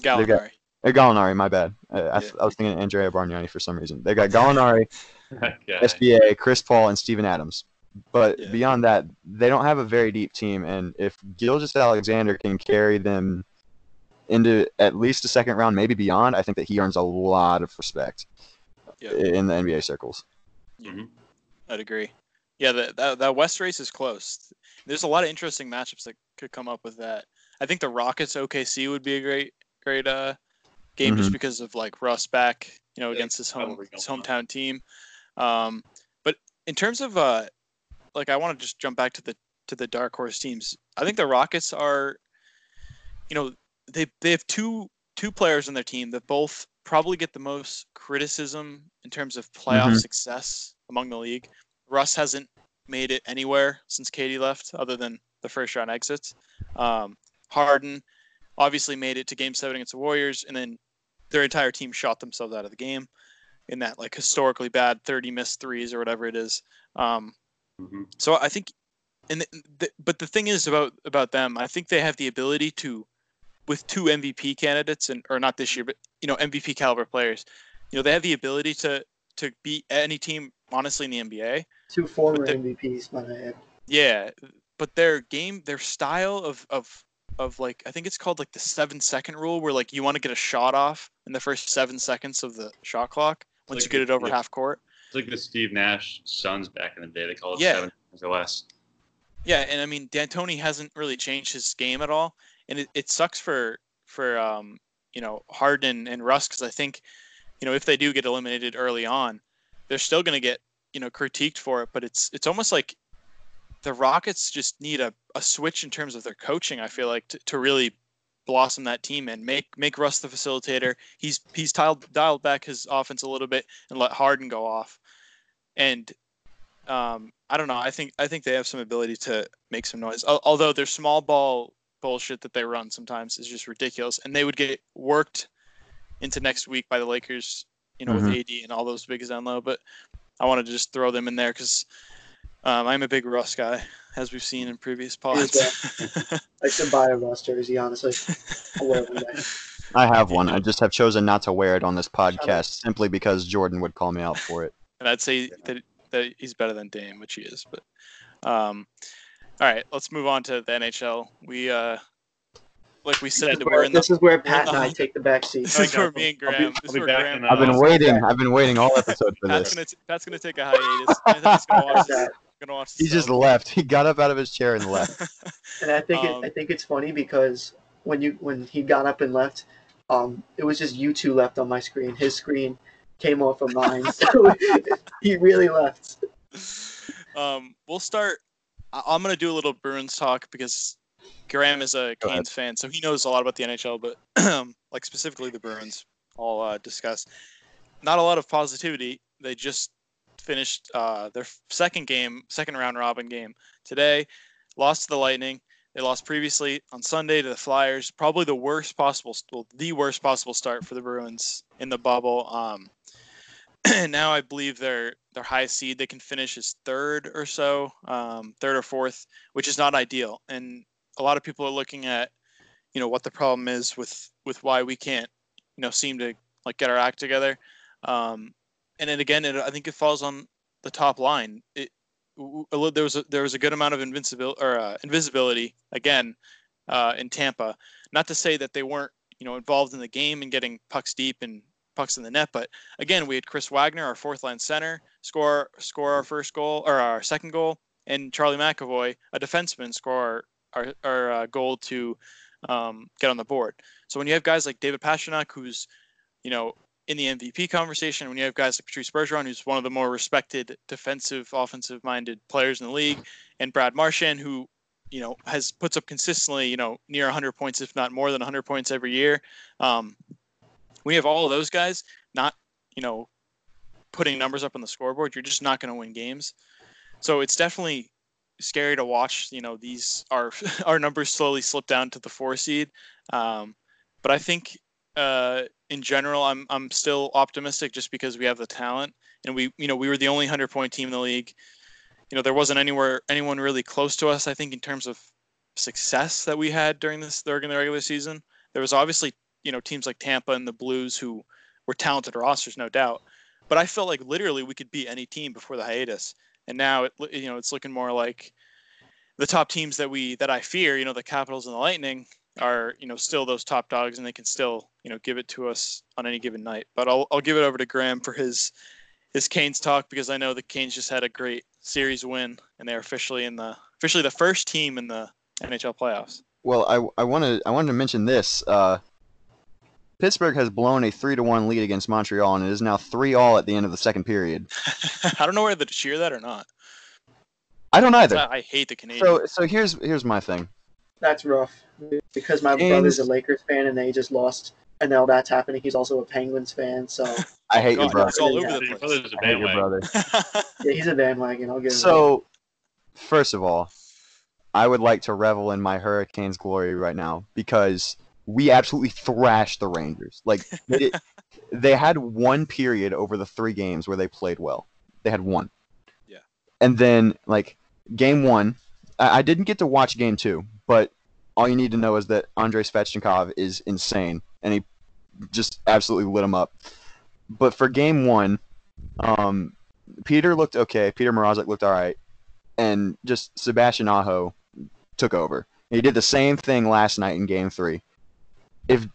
Speaker 1: Gallinari.
Speaker 4: Uh, Gallinari, my bad. I, I,
Speaker 1: Yeah.
Speaker 4: I was thinking Andrea Bargnani for some reason. They got Gallinari, (laughs)
Speaker 2: That guy.
Speaker 4: SGA, Chris Paul, and Steven Adams. But
Speaker 1: Yeah.
Speaker 4: beyond that, they don't have a very deep team. And if Gilgeous-Alexander can carry them into at least a second round, maybe beyond, I think that he earns a lot of respect
Speaker 1: Yeah.
Speaker 4: in the NBA circles.
Speaker 2: Mhm.
Speaker 1: I'd agree. Yeah, the, that that West race is close. There's a lot of interesting matchups that could come up with that. I think the Rockets OKC would be a great great uh game just because of like Russ back, you know,
Speaker 2: Yeah,
Speaker 1: against his home his
Speaker 2: going
Speaker 1: hometown team. Um, but in terms of uh, like I want to just jump back to the to the dark horse teams. I think the Rockets are, you know, they they have two two players on their team that both probably get the most criticism in terms of playoff
Speaker 4: Mhm.
Speaker 1: success among the league. Russ hasn't made it anywhere since KD left, other than the first round exits. Um, Harden obviously made it to Game Seven against the Warriors, and then their entire team shot themselves out of the game in that like historically bad 30 missed threes or whatever it is. Um,
Speaker 2: Mhm.
Speaker 1: so I think, and the, the, but the thing is about about them, I think they have the ability to, with two MVP candidates and or not this year, but you know MVP caliber players, you know they have the ability to to beat any team honestly in the NBA.
Speaker 3: Two former
Speaker 1: the-
Speaker 3: MVPs, might I add.
Speaker 1: Yeah, but their game, their style of of of like I think it's called like the seven second rule, where like you want to get a shot off in the first seven seconds of the shot clock once
Speaker 2: like
Speaker 1: you get it over
Speaker 2: yeah.
Speaker 1: half court.
Speaker 2: It's like the Steve Nash Suns back in the day. They call it
Speaker 1: Yeah.
Speaker 2: seven or less.
Speaker 1: Yeah, and I mean D'Antoni hasn't really changed his game at all, and it, it sucks for for um you know Harden and Russ because I think you know if they do get eliminated early on, they're still going to get you know critiqued for it, but it's it's almost like the Rockets just need a, a switch in terms of their coaching. I feel like to, to really blossom that team and make make Russ the facilitator. He's he's dialed dialed back his offense a little bit and let Harden go off, and um, I don't know. I think I think they have some ability to make some noise. Although their small ball bullshit that they run sometimes is just ridiculous, and they would get worked into next week by the Lakers. You know, with AD and all those big down low. But I wanted to just throw them in there because um, I'm a big Russ guy, as we've seen in previous pods. (laughs)
Speaker 3: I should buy a Russ jersey, honestly. I'll wear it one day.
Speaker 4: I have one. I just have chosen not to wear it on this podcast simply because Jordan would call me out for it.
Speaker 1: And I'd say that, that he's better than Dame, which he is. But um, all right, let's move on to the NHL. We uh, like we said,
Speaker 3: is
Speaker 1: we're
Speaker 3: where,
Speaker 1: in the
Speaker 3: this is where Pat and I
Speaker 1: hunt.
Speaker 3: take the back seat.
Speaker 1: this is where me and
Speaker 2: I'll be-
Speaker 1: Graham.
Speaker 2: I'll
Speaker 1: this
Speaker 2: be
Speaker 1: is where
Speaker 2: back
Speaker 1: Graham.
Speaker 2: in, uh,
Speaker 4: I've been waiting. I've been waiting all episode for
Speaker 1: Pat's
Speaker 4: this.
Speaker 1: gonna Pat's gonna take a hiatus. Anthony's gonna watch (laughs) this. Gonna watch
Speaker 4: He just
Speaker 1: out.
Speaker 4: left. He got up out of his chair and (laughs) left.
Speaker 3: And I think
Speaker 1: Um,
Speaker 3: it, I think it's funny because when you when he got up and left, um, it was just you two left on my screen. His screen came off of mine, so (laughs) he really left.
Speaker 1: Um, we'll start. I- I'm gonna do a little Bruins talk because Graham is a
Speaker 4: Go.
Speaker 1: Canes fan, so he knows a lot about the NHL, but (clears throat) like specifically the Bruins. I'll uh, discuss. Not a lot of positivity. They just finished uh, their second game, second round robin game today. Lost to the Lightning. They lost previously on Sunday to the Flyers. Probably the worst possible, well, the worst possible start for the Bruins in the bubble. Um, (clears throat) now I believe their their highest seed they can finish is third or so, um, third or fourth, which is not ideal. And a lot of people are looking at, you know, what the problem is with with why we can't, you know, seem to like get our act together. Um, and then again, it, I think it falls on the top line. It little- there was a, there was a good amount of invincibility or uh, invisibility again uh, in Tampa. Not to say that they weren't you know involved in the game and getting pucks deep and pucks in the net, but again we had Chris Wagner, our fourth line center, score score our first goal or our second goal, and Charlie McAvoy, a defenseman, score our our, our uh, goal to um, get on the board. So when you have guys like David Pastrnak, who's you know in the MVP conversation, when you have guys like Patrice Bergeron, who's one of the more respected defensive, offensive-minded players in the league, and Brad Marchand, who you know has puts up consistently, you know, near 100 points, if not more than 100 points every year. Um, we have all of those guys not, you know, putting numbers up on the scoreboard. You're just not going to win games. So it's definitely scary to watch. You know, these our (laughs) our numbers slowly slip down to the four seed. Um, but I think uh, in general, I'm I'm still optimistic just because we have the talent and we you know we were the only hundred point team in the league. You know there wasn't anywhere anyone really close to us. I think in terms of success that we had during this during the regular season, there was obviously you know teams like Tampa and the Blues who were talented rosters, no doubt. But I felt like literally we could beat any team before the hiatus, and now it you know it's looking more like the top teams that we that I fear, you know, the Capitals and the Lightning are you know still those top dogs and they can still you know give it to us on any given night but i'll, I'll give it over to graham for his his canes talk because i know the canes just had a great series win and they're officially in the officially the first team in the nhl playoffs
Speaker 4: Well, I I want to I wanted to mention this. Uh, Pittsburgh has blown a three to one lead against Montreal, and it is now three all at the end of the second period. (laughs)
Speaker 1: i don't know whether to cheer that or not
Speaker 4: I don't either.
Speaker 1: I, I hate the canadians
Speaker 4: So so here's here's my thing.
Speaker 3: That's rough because my
Speaker 4: Canes-
Speaker 3: brother's a Lakers fan and they just lost, and now that's happening. He's also a Penguins fan, so (laughs)
Speaker 4: I hate your brother.
Speaker 1: it's all over
Speaker 3: Yeah.
Speaker 1: the
Speaker 2: Your
Speaker 1: place
Speaker 2: brother's a
Speaker 4: I hate your brother. (laughs)
Speaker 3: yeah, he's a bandwagon. I'll give him.
Speaker 4: So, first of all, I would like to revel in my Hurricanes glory right now because we absolutely thrashed the Rangers. Like they, (laughs) they had one period over the three games where they played well. They had one.
Speaker 1: Yeah.
Speaker 4: And then like game one, I, I didn't get to watch game two, but all you need to know is that Andrei Svechnikov is insane, and he just absolutely lit him up. But for game one, um, Peter looked okay. Peter Mrazek looked all right, and just Sebastian Aho took over. He did the same thing last night in Game Three. If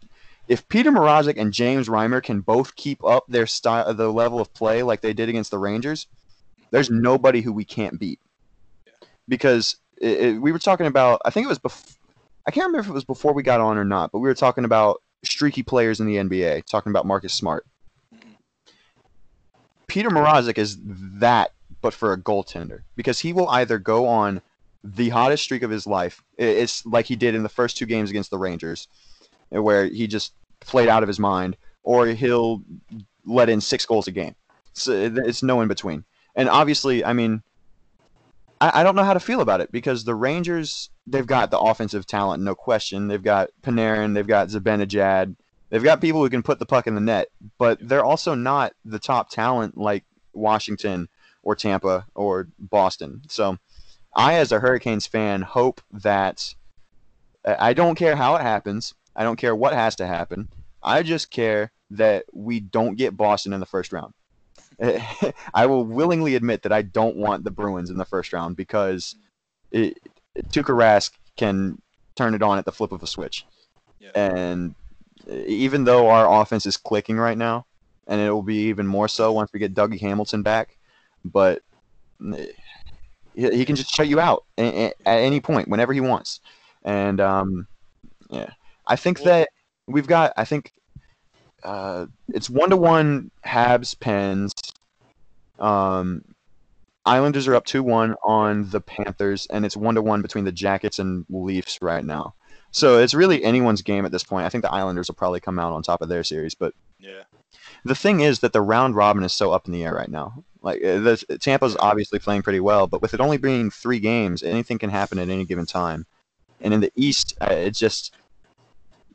Speaker 4: if Peter Mrazek and James Reimer can both keep up their style, the level of play like they did against the Rangers, there's nobody who we can't beat. Because it, it- we were talking about, I think it was before. I can't remember if it was before we got on or not, but we were talking about streaky players in the NBA, talking about Marcus Smart. Peter Mrazek is that, but for a goaltender, because he will either go on the hottest streak of his life. It's like he did in the first two games against the Rangers, where he just played out of his mind, or he'll let in six goals a game. So it's no in between. And obviously, I mean, I, I don't know how to feel about it because the Rangers, they've got the offensive talent, no question. They've got Panarin, they've got Zibanejad, they've got people who can put the puck in the net, but they're also not the top talent like Washington or Tampa or Boston. So I, as a Hurricanes fan, hope that I I don't care how it happens. I don't care what has to happen. I just care that we don't get Boston in the first round. (laughs) I will willingly admit that I don't want the Bruins in the first round because it, Tuukka Rask can turn it on at the flip of a switch.
Speaker 1: Yeah.
Speaker 4: And even though our offense is clicking right now, and it will be even more so once we get Dougie Hamilton back, but he he can just shut you out at any point, whenever he wants. And um, yeah, I think that we've got. I think uh, it's one to one Habs Pens. Um, Islanders are up two one on the Panthers, and it's one to one between the Jackets and Leafs right now. So it's really anyone's game at this point. I think the Islanders will probably come out on top of their series, but
Speaker 1: Yeah.
Speaker 4: the thing is that the round robin is so up in the air right now. Like uh, the, Tampa's obviously playing pretty well, but with it only being three games, anything can happen at any given time. And in the East, uh, it's just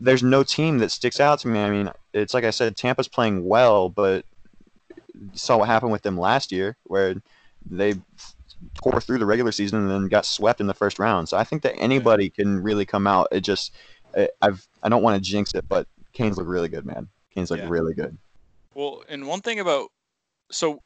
Speaker 4: there's no team that sticks out to me. I mean, it's like I said, Tampa's playing well, but saw what happened with them last year, where they tore through the regular season and then got swept in the first round. So I think that anybody can really come out. It just I- I've I don't want to jinx it, but Canes look really good, man. Canes look
Speaker 1: Yeah.
Speaker 4: really good.
Speaker 1: Well, and one thing about so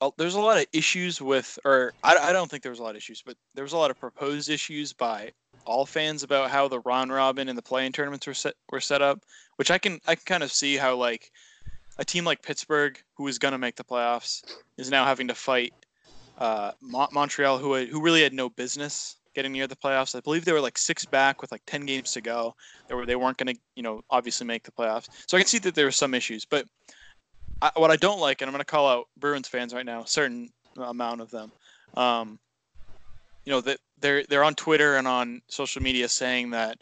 Speaker 1: uh, there's a lot of issues with, or I, I don't think there was a lot of issues, but there was a lot of proposed issues by all fans about how the round robin and the playing tournaments were set were set up, which I can I can kind of see how like a team like Pittsburgh, who was gonna make the playoffs, is now having to fight uh, Mon- Montreal, who who really had no business getting near the playoffs. I believe they were like six back with like ten games to go. They were they weren't gonna you know obviously make the playoffs. So I can see that there were some issues, but I, what I don't like, and I'm going to call out Bruins fans right now, certain amount of them. Um, you know that they're they're on Twitter and on social media saying that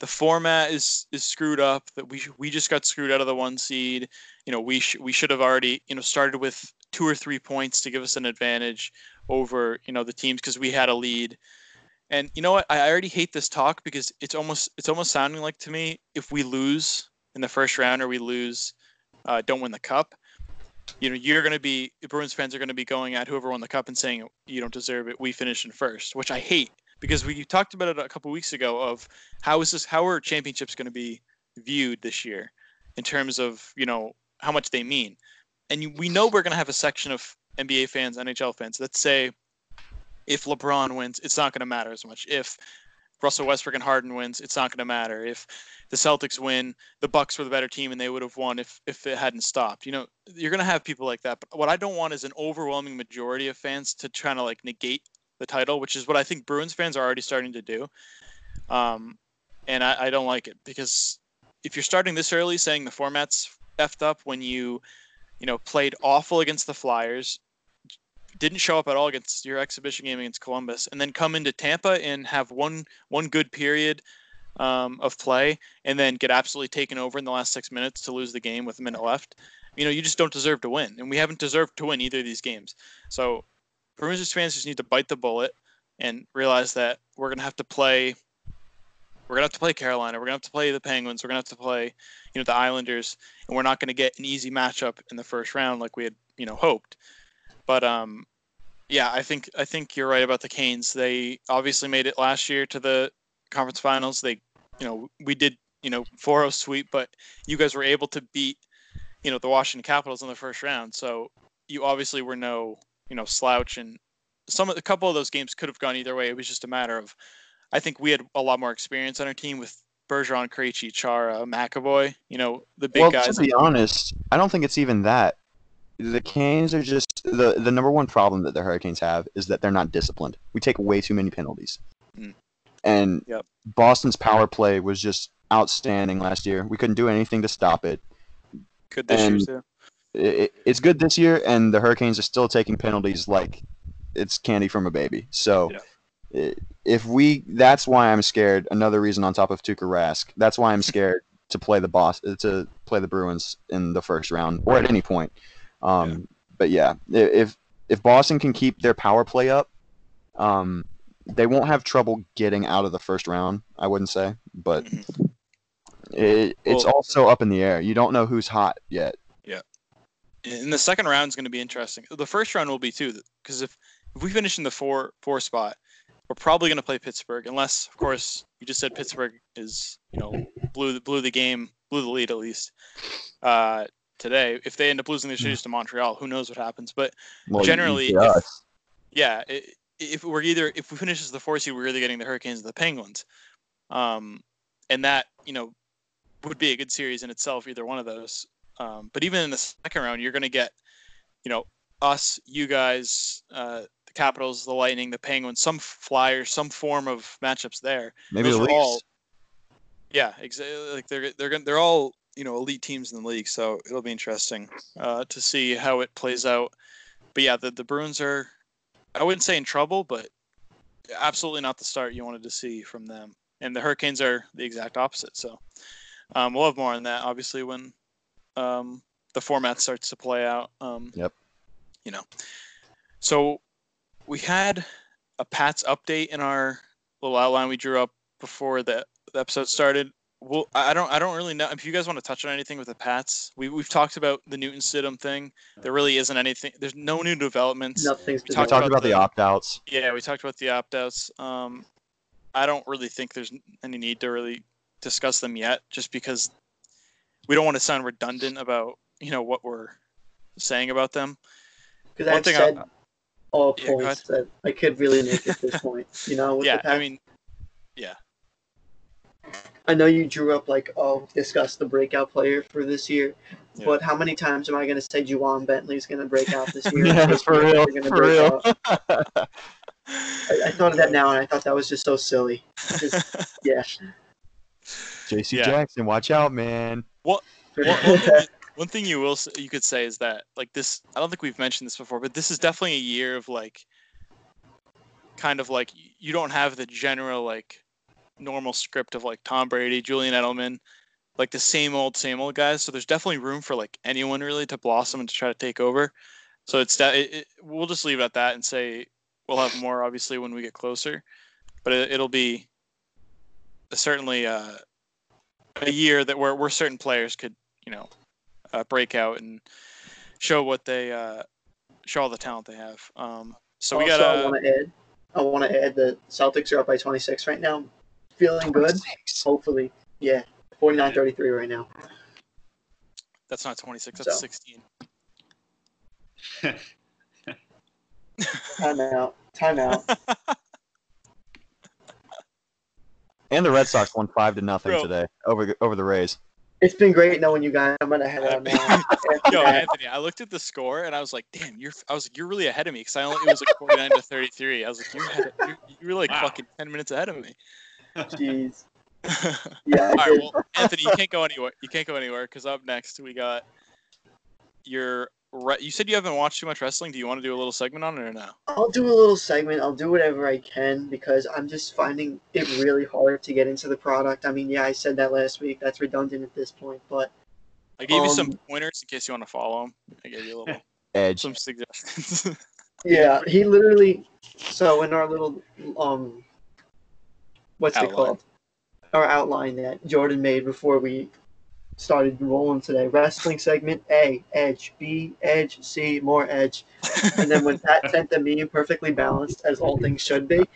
Speaker 1: the format is is screwed up. That we we just got screwed out of the one seed. You know we sh- we should have already you know started with two or three points to give us an advantage over you know the teams because we had a lead. And you know what? I already hate this talk because it's almost it's almost sounding like to me if we lose in the first round or we lose uh, don't win the cup, you know, you're going to be the Bruins fans are going to be going at whoever won the cup and saying you don't deserve it. We finished in first, which I hate because we talked about it a couple weeks ago of how is this how are championships going to be viewed this year in terms of you know how much they mean, and we know we're going to have a section of NBA fans, NHL fans that say if LeBron wins, it's not going to matter as much. If Russell Westbrook and Harden wins, it's not going to matter. If the Celtics win, the Bucks were the better team and they would have won if if it hadn't stopped. You know, you're going to have people like that. But what I don't want is an overwhelming majority of fans to try to like negate the title, which is what I think Bruins fans are already starting to do. Um, and I, I don't like it because if you're starting this early saying the format's effed up when you, you know, played awful against the Flyers, didn't show up at all against your exhibition game against Columbus, and then come into Tampa and have one one good period um, of play, and then get absolutely taken over in the last six minutes to lose the game with a minute left. You know, you just don't deserve to win, and we haven't deserved to win either of these games. So, Bruins fans just need to bite the bullet and realize that we're gonna have to play. We're gonna have to play Carolina. We're gonna have to play the Penguins. We're gonna have to play, you know, the Islanders, and we're not gonna get an easy matchup in the first round like we had, you know, hoped. But um, yeah, I think I think you're right about the Canes. They obviously made it last year to the conference finals. They, you know, we did, you know, 4-0 sweep, but you guys were able to beat, you know, the Washington Capitals in the first round. So you obviously were no, you know, slouch. And some of a couple of those games could have gone either way. It was just a matter of, I think we had a lot more experience on our team with Bergeron, Krejci, Chara, McAvoy. You know, the big
Speaker 4: well,
Speaker 1: guys.
Speaker 4: to be honest, I don't think it's even that. The Canes are just the the number one problem that the Hurricanes have is that they're not disciplined. We take way too many penalties,
Speaker 1: Mm.
Speaker 4: and
Speaker 1: Yep.
Speaker 4: Boston's power play was just outstanding last year. We couldn't do anything to stop it.
Speaker 1: Good this year too.
Speaker 4: it, it's good this year, and the Hurricanes are still taking penalties like it's candy from a baby. So, i if we, that's why I'm scared. Another reason on top of Tuukka Rask. That's why I'm scared to play the boss to play the Bruins in the first round or at any point. Um, But yeah, if if Boston can keep their power play up, um, they won't have trouble getting out of the first round. I wouldn't say, but
Speaker 1: Mhm.
Speaker 4: it, it's
Speaker 1: Well-
Speaker 4: also up in the air. You don't know who's hot yet.
Speaker 1: Yeah, and the second round is going to be interesting. The first round will be too, because if if we finish in the four four spot, we're probably going to play Pittsburgh, unless of course you just said Pittsburgh is you know blew the blew the game, blew the lead at least uh, today. If they end up losing the series to Montreal, who knows what happens? But
Speaker 4: Well,
Speaker 1: Generally,
Speaker 4: yeah,
Speaker 1: if- yeah, if we're either if we finish as the four seed, we're either getting the Hurricanes or the Penguins, um, and that you know would be a good series in itself, either one of those. Um, but even in the second round, you're going to get, you know, us, you guys, uh, the Capitals, the Lightning, the Penguins, some Flyers, some form of matchups there.
Speaker 4: maybe
Speaker 1: those
Speaker 4: the
Speaker 1: are all- Yeah, exactly. Like they're they're gonna, they're all you know elite teams in the league. So it'll be interesting uh, to see how it plays out. But yeah, the the Bruins are I wouldn't say in trouble, but absolutely not the start you wanted to see from them. And the Hurricanes are the exact opposite. So um, we'll have more on that obviously when um, the format starts to play out. Um,
Speaker 4: Yep.
Speaker 1: You know, so we had a Pats update in our little outline we drew up before the, the episode started. Well, I I don't, I don't really know if you guys want to touch on anything with the Pats. We we've talked about the Newton Stidham thing. There really isn't anything. There's no new developments.
Speaker 3: Nothing's
Speaker 1: We
Speaker 4: We
Speaker 1: talked
Speaker 4: talked
Speaker 1: about
Speaker 4: about the
Speaker 1: the-
Speaker 4: opt outs.
Speaker 1: Yeah, we talked about the opt outs. Um, I don't really think there's any need to really discuss them yet, just because we don't want to sound redundant about you know what we're saying about them.
Speaker 3: Because I've
Speaker 1: thing I-
Speaker 3: said all
Speaker 1: Yeah,
Speaker 3: points that I could really make at this (laughs) point. You know, with the
Speaker 1: yeah, I
Speaker 3: Pats.
Speaker 1: mean,
Speaker 3: I know you drew up like, oh, discuss the breakout player for this year,
Speaker 1: Yeah.
Speaker 3: but how many times am I going to say Ja'Whaun Bentley's going to break out this year? (laughs)
Speaker 4: Yeah,
Speaker 3: This
Speaker 4: for
Speaker 3: year
Speaker 4: real, for real.
Speaker 3: I, I thought of that now, and I thought that was just so silly. Just, (laughs) yeah.
Speaker 4: JC
Speaker 1: Yeah.
Speaker 4: Jackson, watch out, man. (laughs)
Speaker 1: one, one thing, one thing you will you could say is that like this. I don't think we've mentioned this before, but this is definitely a year of like, kind of like you don't have the general like normal script of like Tom Brady, Julian Edelman, like the same old same old guys. So there's definitely room for like anyone really to blossom and to try to take over. So it's that it, it, we'll just leave it at that and say we'll have more obviously when we get closer, but it, it'll be certainly uh, a year that where where certain players could you know uh, break out and show what they uh, show all the talent they have. Um, so we got
Speaker 3: I want to add, I want to add the Celtics are up by 26 right now. Feeling good. Hopefully, yeah. 49-33 right now.
Speaker 1: that's not 26, that's
Speaker 3: So.
Speaker 1: 16. (laughs)
Speaker 3: Timeout. Timeout. (laughs)
Speaker 4: And the Red Sox won five to nothing
Speaker 1: Bro.
Speaker 4: today over over the Rays.
Speaker 3: It's been great knowing you guys. I'm gonna head out now. (laughs)
Speaker 1: Yo,
Speaker 3: that,
Speaker 1: Anthony, I looked at the score and I was like, "Damn, you're." I was like, "You're really ahead of me," because I only it was like 49 to 33. I was like, "You're ahead. Of, you're, you were like
Speaker 2: Wow.
Speaker 1: fucking 10 minutes ahead of me."
Speaker 3: Jeez. (laughs) Yeah, I
Speaker 1: right,
Speaker 3: did.
Speaker 1: well, Anthony, you can't go anywhere. You can't go anywhere because up next we got your. re- You said you haven't watched too much wrestling. Do you want to do a little segment on it or no?
Speaker 3: I'll do a little segment. I'll do whatever I can because I'm just finding it really hard to get into the product. I mean, yeah, I said that last week. That's redundant at this point, but
Speaker 1: I gave you some
Speaker 3: Um,
Speaker 1: pointers in case you want to follow him. I gave you a little (laughs)
Speaker 4: Edge.
Speaker 1: some suggestions. (laughs)
Speaker 3: yeah, he literally. So in our little um, what's it called? Our outline that Jordan made before we started rolling today. Wrestling segment A, edge. B, edge. C, more edge. And then when Pat sent the meme perfectly balanced as all things should be,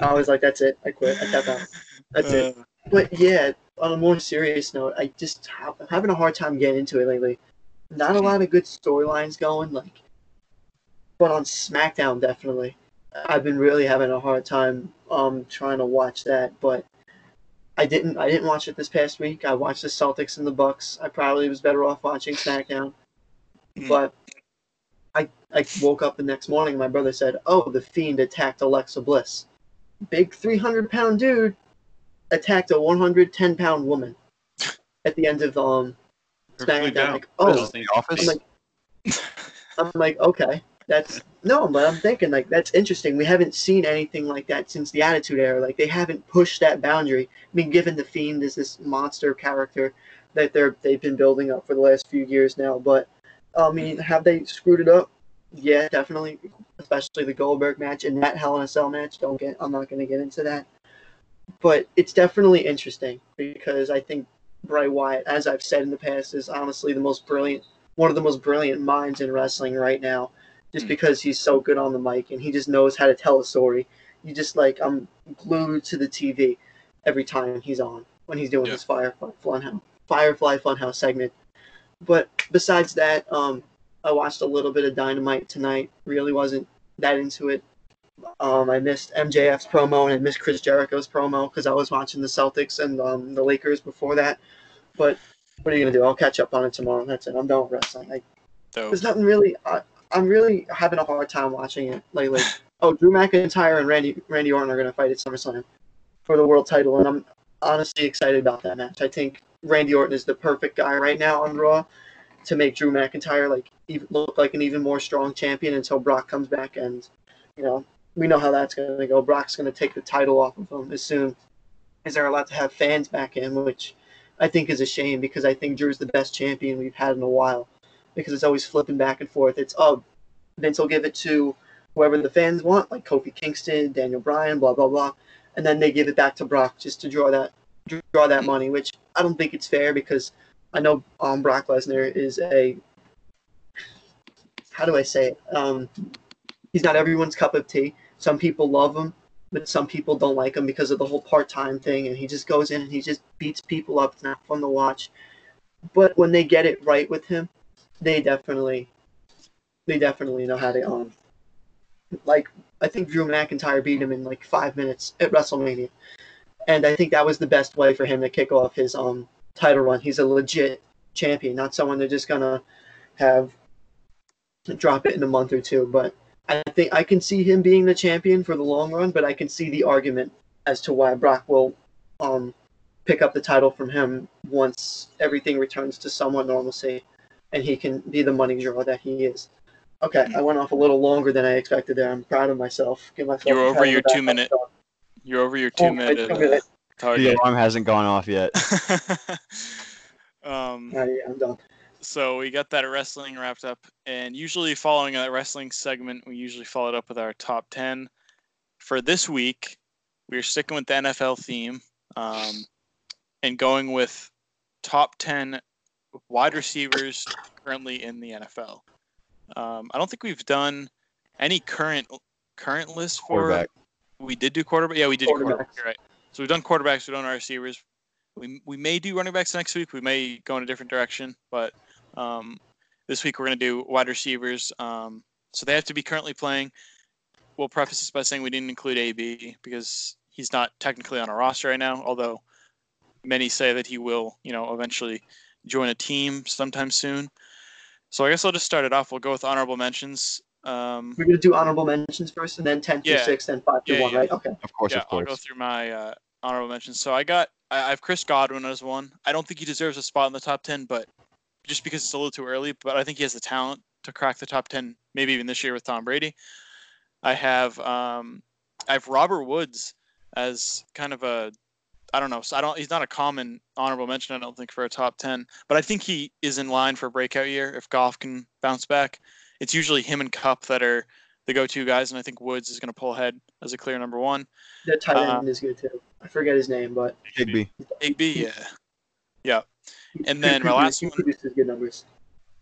Speaker 3: I was like, that's it. I quit. I tapped out. That's it.
Speaker 1: Uh,
Speaker 3: But yeah, on a more serious note, I just have, I'm having a hard time getting into it lately. Not a lot of good storylines going, like, but on SmackDown definitely. I've been really having a hard time um trying to watch that, but I didn't I didn't watch it this past week. I watched the Celtics and the Bucks. I probably was better off watching SmackDown.
Speaker 1: Hmm.
Speaker 3: But I I woke up the next morning and my brother said, "Oh, the Fiend attacked Alexa Bliss." Big 300 pound dude attacked a 110 pound woman at the end of um SmackDown. Like, oh,
Speaker 4: the office?
Speaker 3: I'm like, I'm like, okay, that's no, but I'm thinking like that's interesting. We haven't seen anything like that since the Attitude Era. Like they haven't pushed that boundary. I mean, given the Fiend is this monster character that they're they've been building up for the last few years now, but I mean, have they screwed it up? Yeah, definitely. Especially the Goldberg match and that Hell in a Cell match. Don't get. I'm not going to get into that. But it's definitely interesting because I think Bray Wyatt, as I've said in the past, is honestly the most brilliant one of the most brilliant minds in wrestling right now, just
Speaker 1: Hmm.
Speaker 3: because he's so good on the mic and he just knows how to tell a story. You just like I'm glued to the TV every time he's on when he's doing
Speaker 1: Yeah.
Speaker 3: his Firefly Funhouse Firefly Funhouse segment. But besides that, um, I watched a little bit of Dynamite tonight. Really wasn't that into it. Um, I missed MJF's promo and I missed Chris Jericho's promo because I was watching the Celtics and um, the Lakers before that. But what are you gonna do? I'll catch up on it tomorrow. That's it. I'm done with wrestling. I, there's nothing really. I, I'm really having a hard time watching it lately. (laughs) Oh, Drew McIntyre and Randy Randy Orton are gonna fight at SummerSlam for the world title, and I'm honestly excited about that match. I think Randy Orton is the perfect guy right now on Raw to make Drew McIntyre like even look like an even more strong champion until Brock comes back and you know we know how that's going to go. Brock's going to take the title off of him as soon as they're allowed to have fans back in, which I think is a shame because I think Drew's the best champion we've had in a while because it's always flipping back and forth. It's oh Vince will give it to whoever the fans want, like Kofi Kingston, Daniel Bryan, blah blah blah, and then they give it back to Brock just to draw that draw that money, which I don't think it's fair because I know um, Brock Lesnar is a how do I say it? Um, he's not everyone's cup of tea. Some people love him, but some people don't like him because of the whole part-time thing, and he just goes in and he just beats people up. It's not fun to watch. But when they get it right with him, they definitely, they definitely know how to um, like I think Drew McIntyre beat him in like five minutes at WrestleMania, and I think that was the best way for him to kick off his um title run. He's a legit champion, not someone they're just gonna have drop it in a month or two. But I think I can see him being the champion for the long run, but I can see the argument as to why Brock will um, pick up the title from him once everything returns to somewhat normalcy and he can be the money draw that he is. Okay, I went off a little longer than I expected there. I'm proud of myself. Give myself
Speaker 1: You're over your two minute-
Speaker 3: myself.
Speaker 1: You're over your
Speaker 3: Oh,
Speaker 1: two
Speaker 3: wait,
Speaker 1: minute
Speaker 3: two minute.
Speaker 1: uh, target.
Speaker 4: The alarm hasn't gone off yet. (laughs)
Speaker 1: um,
Speaker 3: All right, yeah, I'm done.
Speaker 1: so we got that wrestling wrapped up, and usually following that wrestling segment, we usually follow it up with our top ten. For this week, we're sticking with the NFL theme, um, and going with top ten wide receivers currently in the NFL. Um, I don't think we've done any current current list for.
Speaker 4: Quarterback.
Speaker 1: We did do quarterback. Yeah, we did quarterback. Right. So we've done quarterbacks. We've done our receivers. We we may do running backs next week. We may go in a different direction, but um, this week we're going to do wide receivers. Um, so they have to be currently playing. We'll preface this by saying we didn't include AB because he's not technically on a roster right now. Although many say that he will, you know, eventually join a team sometime soon. So I guess I'll just start it off. We'll go with honorable mentions. Um,
Speaker 3: We're gonna do honorable mentions first, and then ten through
Speaker 1: Yeah.
Speaker 3: six, then five through
Speaker 1: Yeah,
Speaker 3: one,
Speaker 1: yeah.
Speaker 3: right? Okay.
Speaker 4: Of course,
Speaker 1: yeah,
Speaker 4: of
Speaker 1: I'll go through my uh, honorable mentions. So I got I, I have Chris Godwin as one. I don't think he deserves a spot in the top ten, but just because it's a little too early. But I think he has the talent to crack the top ten, maybe even this year with Tom Brady. I have um, I have Robert Woods as kind of a I don't know. So I don't. He's not a common honorable mention. I don't think for a top ten, but I think he is in line for a breakout year if Goff can bounce back. It's usually him and Kupp that are the go-to guys, and I think Woods is going to pull ahead as a clear number one.
Speaker 3: That tight
Speaker 1: Uh,
Speaker 3: end is good too. I forget his name, but
Speaker 4: Higbee.
Speaker 1: Big B, yeah, yeah. And then my last one-
Speaker 3: produces good numbers.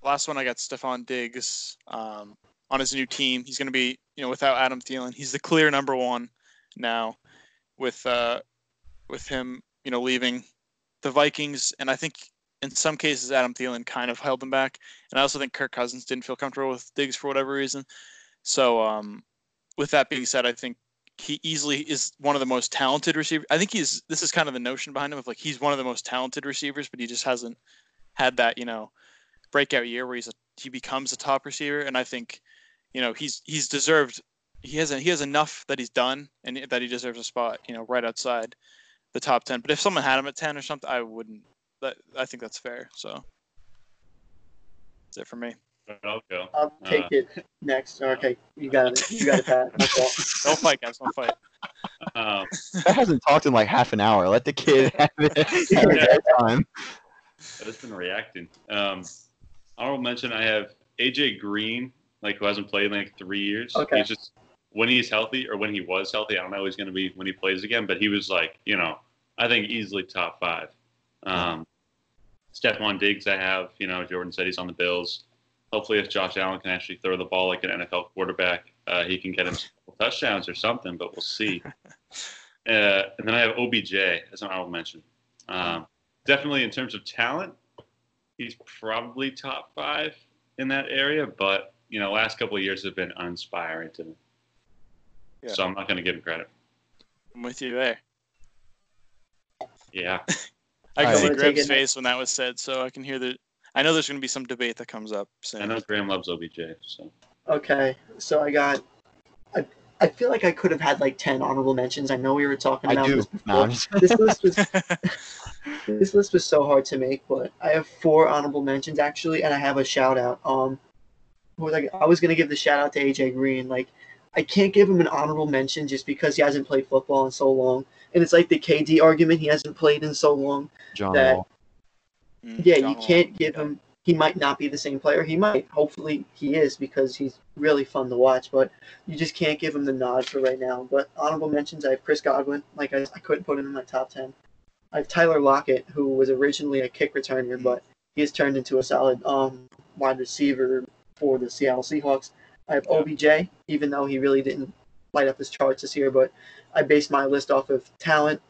Speaker 1: Last one, I got Stefon Diggs um, on his new team. He's going to be, you know, without Adam Thielen, he's the clear number one now, with uh, with him, you know, leaving the Vikings, and I think in some cases Adam Thielen kind of held them back, and I also think Kirk Cousins didn't feel comfortable with Diggs for whatever reason. So, um, with that being said, I think he easily is one of the most talented receivers. I think he's this is kind of the notion behind him of like he's one of the most talented receivers, but he just hasn't had that you know breakout year where he's a, he becomes a top receiver. And I think you know he's he's deserved. He has a, he has enough that he's done and that he deserves a spot you know right outside the top ten. But if someone had him at ten or something, I wouldn't. That I think that's fair. So that's it for me.
Speaker 2: I'll go.
Speaker 3: I'll take it next. Okay, you got it. You got it, Pat. My. (laughs)
Speaker 1: Don't fight, guys. Don't fight.
Speaker 2: Um,
Speaker 4: That hasn't talked in like half an hour. Let the kid have it. (laughs) Have it time.
Speaker 2: I've just been reacting. Um, honorable mention: I have AJ Green, like who hasn't played in like three years.
Speaker 3: Okay.
Speaker 2: He's just when he's healthy or when he was healthy. I don't know he's going to be when he plays again, but he was like, you know, I think easily top five. Um, Stefon Diggs, I have. You know, Jordan said he's on the Bills. Hopefully, if Josh Allen can actually throw the ball like an NFL quarterback, uh, he can get him some (laughs) touchdowns or something. But we'll see. (laughs) Uh, and then I have OBJ as an honorable mention. Um, definitely in terms of talent, he's probably top five in that area. But you know, last couple of years have been uninspiring to me.
Speaker 1: Yeah.
Speaker 2: So I'm not going to give him credit.
Speaker 1: I'm with you there.
Speaker 2: Yeah, (laughs)
Speaker 1: I can see
Speaker 3: Wanna
Speaker 1: Graham's face when that was said, so I can hear the. I know there's going to be some debate that comes up
Speaker 2: I know Graham loves OBJ. So
Speaker 3: Okay, so I got. I, I feel like I could have had like ten honorable mentions. I know we were talking
Speaker 4: I
Speaker 3: about
Speaker 4: do.
Speaker 3: this
Speaker 4: No,
Speaker 3: before.
Speaker 4: I'm
Speaker 3: this list was (laughs) (laughs) this list was so hard to make, but I have four honorable mentions actually, and I have a shout out. Um, who was I, I was gonna give the shout out to AJ Green. Like, I can't give him an honorable mention just because he hasn't played football in so long, and it's like the KD argument. He hasn't played in so long.
Speaker 4: John
Speaker 3: that-
Speaker 4: Wall.
Speaker 1: Mm,
Speaker 3: Yeah,
Speaker 1: John
Speaker 3: you can't give him. He might not be the same player. He might. Hopefully, he is because he's really fun to watch. But you just can't give him the nod for right now. But honorable mentions: I have Chris Godwin. Like I, I couldn't put him in my top ten. I have Tyler Lockett, who was originally a kick returner, but he has turned into a solid um, wide receiver for the Seattle Seahawks. I have OBJ, even though he really didn't light up his charts this year, but I based my list off of talent,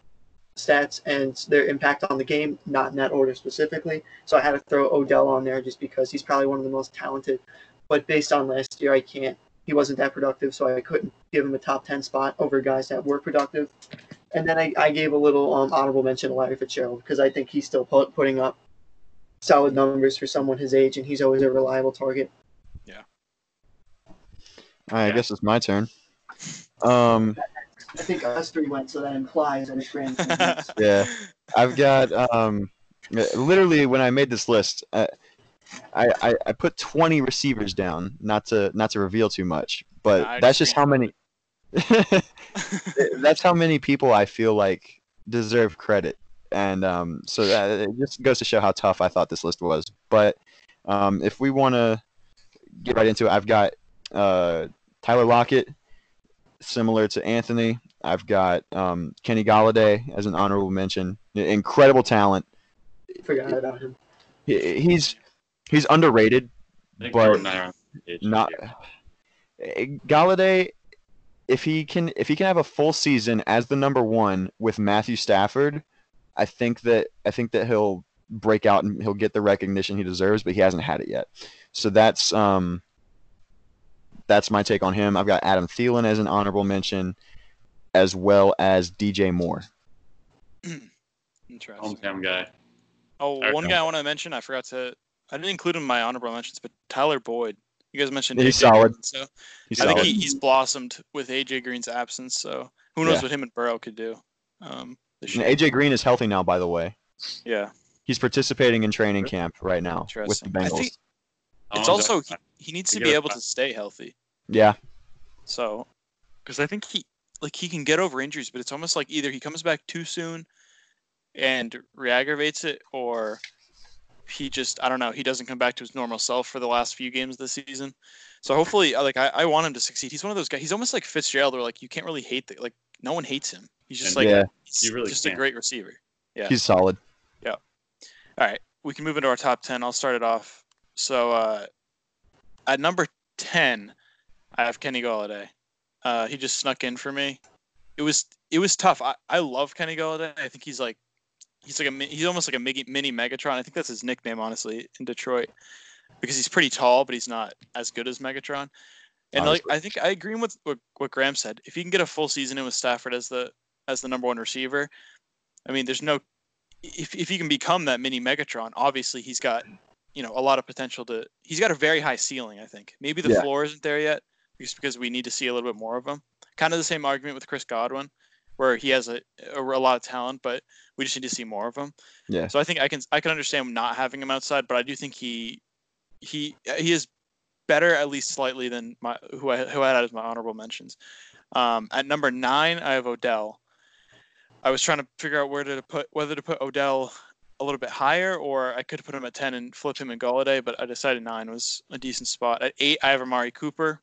Speaker 3: stats, and their impact on the game, not in that order specifically. So I had to throw Odell on there just because he's probably one of the most talented. But based on last year, I can't. He wasn't that productive, so I couldn't give him a top 10 spot over guys that were productive. And then I, I gave a little um, honorable mention to Larry Fitzgerald because I think he's still put, putting up solid numbers for someone his age, and he's always a reliable target.
Speaker 4: All right, I guess it's my turn. Um,
Speaker 3: I think us three went, so that implies that it's Graham. (laughs)
Speaker 4: yeah, I've got um, literally when I made this list, uh, I, I I put 20 receivers down, not to not to reveal too much, but
Speaker 1: I
Speaker 4: that's
Speaker 1: just
Speaker 4: just how many. (laughs) that's how many people I feel like deserve credit, and um, so that it just goes to show how tough I thought this list was. But um, if we want to get right into it, I've got uh, Tyler Lockett, similar to Anthony. I've got um, Kenny Golladay as an honorable mention. Incredible talent.
Speaker 3: Forgot about him.
Speaker 4: He, he's he's underrated.
Speaker 2: I
Speaker 4: But
Speaker 2: Jordan and I are on the page
Speaker 4: Not. Golladay. If he can if he can have a full season as the number one with Matthew Stafford, I think that I think that he'll break out and he'll get the recognition he deserves, but he hasn't had it yet. So that's um that's my take on him. I've got Adam Thielen as an honorable mention, as well as DJ Moore. (clears throat)
Speaker 1: Interesting.
Speaker 2: hometown guy.
Speaker 1: Oh,
Speaker 2: Our
Speaker 1: one
Speaker 2: town.
Speaker 1: guy I want to mention. I forgot to. I didn't include him in my honorable mentions, but Tyler Boyd. You guys mentioned
Speaker 4: He's
Speaker 1: AJ
Speaker 4: solid.
Speaker 1: Green, so
Speaker 4: He's
Speaker 1: I think he, he's blossomed with AJ Green's absence. So who knows
Speaker 4: Yeah.
Speaker 1: what him and Burrow could do. Um, this
Speaker 4: And. AJ Green is healthy now, by the way.
Speaker 1: Yeah,
Speaker 4: He's participating in training camp right now with the
Speaker 1: Interesting. I
Speaker 4: Bengals.
Speaker 1: think- it's also he, he needs to be able to stay healthy.
Speaker 4: Yeah,
Speaker 1: So, because I think he like he can get over injuries, but it's almost like either he comes back too soon and re-aggravates it, or he just I don't know he doesn't come back to his normal self for the last few games of the season. So hopefully, uh, like I, I want him to succeed. He's one of those guys. He's almost like Fitzgerald, where like you can't really hate the like no one hates him. He's just like
Speaker 4: yeah,
Speaker 1: he's
Speaker 2: You really
Speaker 1: just a
Speaker 2: can't.
Speaker 1: great receiver. Yeah.
Speaker 4: he's solid. Yeah.
Speaker 1: All right, we can move into our top ten. I'll start it off. So uh, at number ten, I have Kenny Golladay. Uh, he just snuck in for me. It was it was tough. I, I love Kenny Golladay. I think he's like he's like a he's almost like a mini, mini Megatron. I think that's his nickname, honestly, in Detroit, because he's pretty tall, but he's not as good as Megatron. And like I think I agree with what, what Graham said. If he can get a full season in with Stafford as the as the number one receiver, I mean, there's no if if he can become that mini Megatron, obviously he's got you know a lot of potential to. He's got a very high ceiling. I think maybe the
Speaker 4: Yeah.
Speaker 1: floor isn't there yet, just because we need to see a little bit more of him. Kind of the same argument with Chris Godwin, where he has a, a, a lot of talent, but we just need to see more of him.
Speaker 4: Yeah.
Speaker 1: So I think I can I can understand not having him outside, but I do think he he he is better at least slightly than my who I who I had as my honorable mentions. Um, at number nine, I have Odell. I was trying to figure out where to put whether to put Odell a little bit higher or I could put him at ten and flip him in Golladay, but I decided nine was a decent spot. At eight, I have Amari Cooper.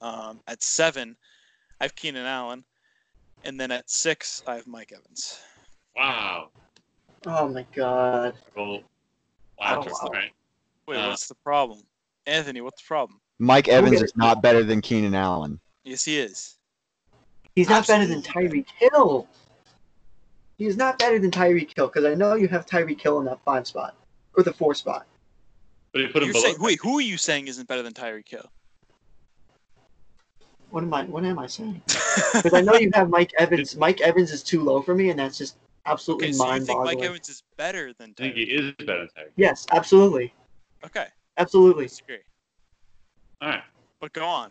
Speaker 1: Um, at seven, I have Keenan Allen, and then at six, I have Mike Evans.
Speaker 2: Wow.
Speaker 3: Oh my god.
Speaker 2: Well, wow.
Speaker 3: Oh, wow.
Speaker 2: All right.
Speaker 1: Wait,
Speaker 2: Uh,
Speaker 1: what's the problem, Anthony? What's the problem?
Speaker 4: Mike Evans is not better than Keenan Allen.
Speaker 1: Yes, he is.
Speaker 3: He's not better than
Speaker 1: Absolutely.
Speaker 3: Tyreek Hill. He's not better than Tyreek Hill because I know you have Tyreek Hill in that five spot or the four spot.
Speaker 2: But he put him
Speaker 1: You're
Speaker 2: below.
Speaker 1: saying, wait, who are you saying isn't better than Tyreek Hill?
Speaker 3: What am I? What am I saying? (laughs) Because I know you have Mike Evans. Mike Evans is too low for me, and that's just absolutely
Speaker 1: okay, so you think
Speaker 3: mind-boggling.
Speaker 1: Mike Evans is better than
Speaker 2: I think he
Speaker 1: Tyreek?
Speaker 2: is better than Tyreek.
Speaker 3: Yes, absolutely,
Speaker 1: Okay,
Speaker 3: absolutely.
Speaker 1: disagree.
Speaker 2: All right.
Speaker 1: But go on.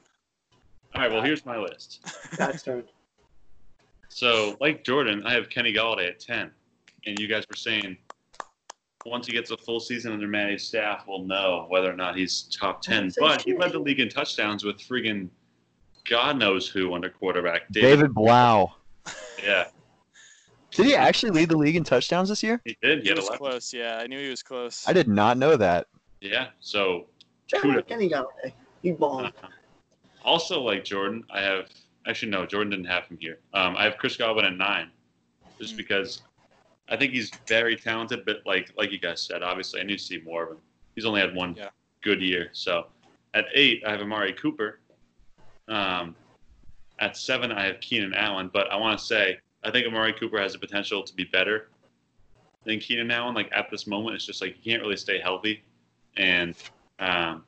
Speaker 2: All right. Well, here's my list. (laughs)
Speaker 3: Pat's turn.
Speaker 2: So, like Jordan, I have Kenny Golladay at 10. And you guys were saying once he gets a full season under Matty's staff, we'll know whether or not he's top 10.
Speaker 3: Say
Speaker 2: But he led the league in touchdowns with friggin' God knows who under quarterback.
Speaker 4: David Blough. (laughs)
Speaker 2: Yeah,
Speaker 4: Did he actually lead the league in touchdowns this year?
Speaker 2: he did. He
Speaker 1: He was
Speaker 2: 11.
Speaker 1: close. Yeah, I knew he was close.
Speaker 4: I did not know that.
Speaker 2: Yeah. So,
Speaker 3: Shout
Speaker 2: Kudos.
Speaker 3: out Kenny He balled.
Speaker 2: also, like Jordan, I have actually no, Jordan didn't have him here. Um, I have Chris Godwin at nine, just
Speaker 1: Mm.
Speaker 2: because I think he's very talented. But like like you guys said, obviously I need to see more of him. He's only had one
Speaker 1: Yeah.
Speaker 2: good year. So at eight, I have Amari Cooper. Um, at seven, I have Keenan Allen. But I want to say I think Amari Cooper has the potential to be better than Keenan Allen. Like at this moment, it's just like he can't really stay healthy, and um,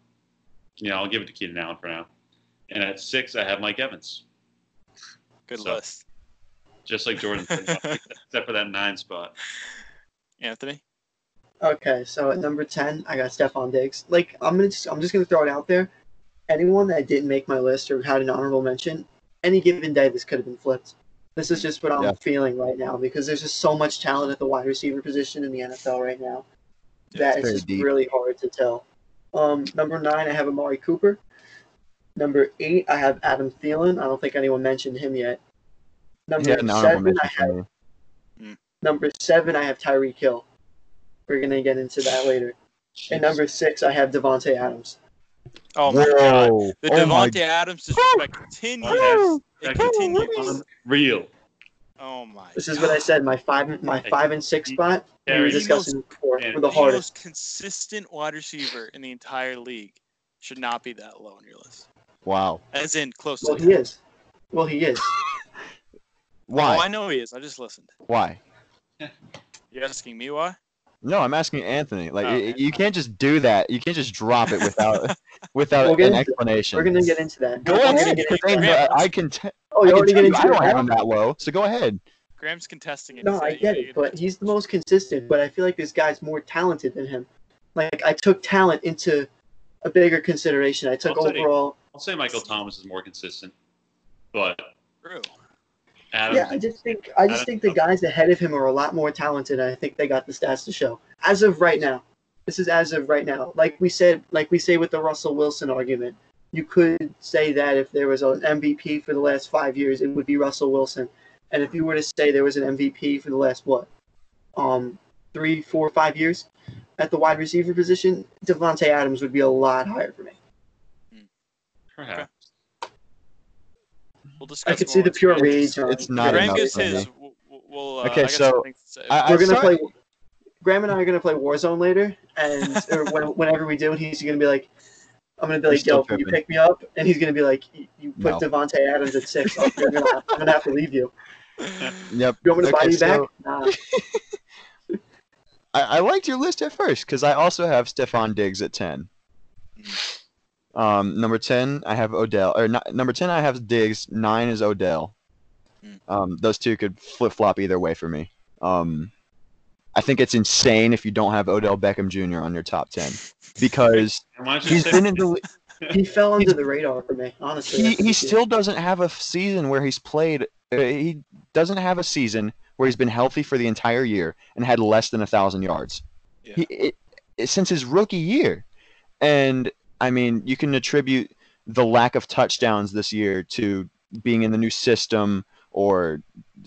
Speaker 2: you know I'll give it to Keenan Allen for now. And at six, I have Mike Evans,
Speaker 1: Good
Speaker 2: So-
Speaker 1: list.
Speaker 2: just like Jordan, (laughs) except for that nine spot.
Speaker 1: Anthony?
Speaker 3: Okay, so at number ten, I got Stefon Diggs. Like I'm gonna just I'm just gonna throw it out there. Anyone that didn't make my list or had an honorable mention, any given day this could have been flipped. This is just what I'm
Speaker 4: Yeah.
Speaker 3: feeling right now because there's just so much talent at the wide receiver position in the NFL right now
Speaker 1: Yeah,
Speaker 3: that
Speaker 4: it's
Speaker 3: it's just
Speaker 4: deep.
Speaker 3: really hard to tell. Um, number nine, I have Amari Cooper. Number eight, I have Adam Thielen. I don't think anyone mentioned him yet. Number
Speaker 4: had
Speaker 3: seven, I have
Speaker 4: for me.
Speaker 3: number seven, I have Tyreek Hill. We're gonna get into that later. And number six, I have Davante Adams.
Speaker 1: Oh my god. The
Speaker 4: Oh my
Speaker 1: Davante Adams disrespect continues.
Speaker 2: Woo!
Speaker 1: It continues.
Speaker 2: Unreal.
Speaker 1: Oh my
Speaker 3: This is what I said. My five, my five and six spot. We were
Speaker 2: Harry,
Speaker 3: discussing before.
Speaker 2: and
Speaker 3: Were the
Speaker 1: The
Speaker 3: hardest.
Speaker 1: most consistent wide receiver in the entire league should not be that low on your list.
Speaker 4: Wow.
Speaker 1: As in close
Speaker 3: Well,
Speaker 1: to
Speaker 3: he is. Well, he is.
Speaker 4: Oh, why?
Speaker 1: Oh, I know he is. I just listened.
Speaker 4: Why?
Speaker 1: You're asking me why?
Speaker 4: No, I'm asking Anthony. Like
Speaker 1: Oh,
Speaker 4: y-
Speaker 1: okay.
Speaker 4: you can't just do that. You can't just drop it without (laughs) without
Speaker 3: We'll
Speaker 4: an
Speaker 3: into it.
Speaker 4: explanation.
Speaker 3: We're gonna get into that.
Speaker 4: Go
Speaker 3: We're
Speaker 4: ahead.
Speaker 3: get into
Speaker 4: I,
Speaker 3: that.
Speaker 4: I can. T-
Speaker 3: Oh,
Speaker 4: I
Speaker 3: you
Speaker 4: can
Speaker 3: already
Speaker 4: tell
Speaker 3: get
Speaker 4: you
Speaker 3: into
Speaker 4: I
Speaker 3: it.
Speaker 4: don't have him that low. So go ahead.
Speaker 1: Graham's contesting it.
Speaker 3: No, I get it, but he's the most consistent. But I feel like this guy's more talented than him. Like I took talent into a bigger consideration. I took
Speaker 2: I'll say-
Speaker 3: overall.
Speaker 2: I'll say Michael Thomas is more consistent, but
Speaker 1: True.
Speaker 2: Adams.
Speaker 3: Yeah, I just think I just think the guys ahead of him are a lot more talented. And I think they got the stats to show. As of right now, this is as of right now. Like we said, like we say with the Russell Wilson argument, you could say that if there was an MVP for the last five years, it would be Russell Wilson. And if you were to say there was an MVP for the last what, um, three, four, five years at the wide receiver position, Davante Adams would be a lot higher for me.
Speaker 2: perhaps.
Speaker 1: We'll discuss.
Speaker 3: I could see the pure
Speaker 1: Graham
Speaker 3: rage.
Speaker 1: gets-
Speaker 4: It's not
Speaker 1: Graham
Speaker 4: enough
Speaker 1: gets his. We'll, we'll, uh,
Speaker 4: Okay,
Speaker 1: I
Speaker 4: so
Speaker 1: to say.
Speaker 4: I, I
Speaker 3: We're gonna
Speaker 4: start-
Speaker 3: play. Graham and I are gonna play Warzone later, and or when, (laughs) whenever we do, he's gonna be like, "I'm gonna be
Speaker 4: We're
Speaker 3: like, yo, can you pick me up?" And he's gonna be like, "You you put
Speaker 4: No.
Speaker 3: Davante Adams at six. I'm, gonna, I'm gonna have to leave you. (laughs)
Speaker 4: Yep.
Speaker 3: You want me to buy
Speaker 4: Okay,
Speaker 3: you back? Nah. (laughs)
Speaker 4: I, I liked your list at first because I also have Stefon Diggs at ten. Um, number ten, I have Odell. Or not, number ten, I have Diggs. Nine is Odell.
Speaker 1: Mm.
Speaker 4: Um, those two could flip flop either way for me. Um, I think it's insane if you don't have Odell Beckham Jr. on your top ten because (laughs)
Speaker 2: And why don't you
Speaker 4: he's
Speaker 2: say
Speaker 4: been in the. (laughs)
Speaker 3: He fell under the radar for me, honestly.
Speaker 4: He he still doesn't have a season where he's played. Uh, he doesn't have a season where he's been healthy for the entire year and had less than a thousand yards.
Speaker 1: Yeah.
Speaker 4: He, it, it- since his rookie year, and I mean, you can attribute the lack of touchdowns this year to being in the new system or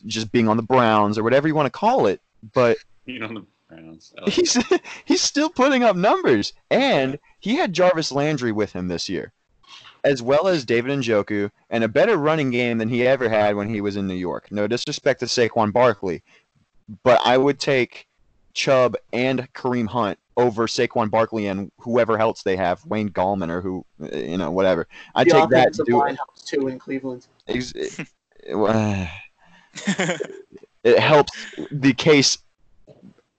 Speaker 4: just being on the Browns or whatever you want to call it. But
Speaker 2: you know the Browns. Like
Speaker 4: he's (laughs) he's still putting up numbers, and he had Jarvis Landry with him this year, as well as David Njoku, and a better running game than he ever had when he was in New York. No disrespect to Saquon Barkley, but I would take Chubb and Kareem Hunt over Saquon Barkley and whoever else they have, Wayne Gallman or who, you know, whatever. I take that.
Speaker 3: offensive
Speaker 4: Do,
Speaker 3: line helps too in Cleveland.
Speaker 4: ex- (laughs) it, it helps the case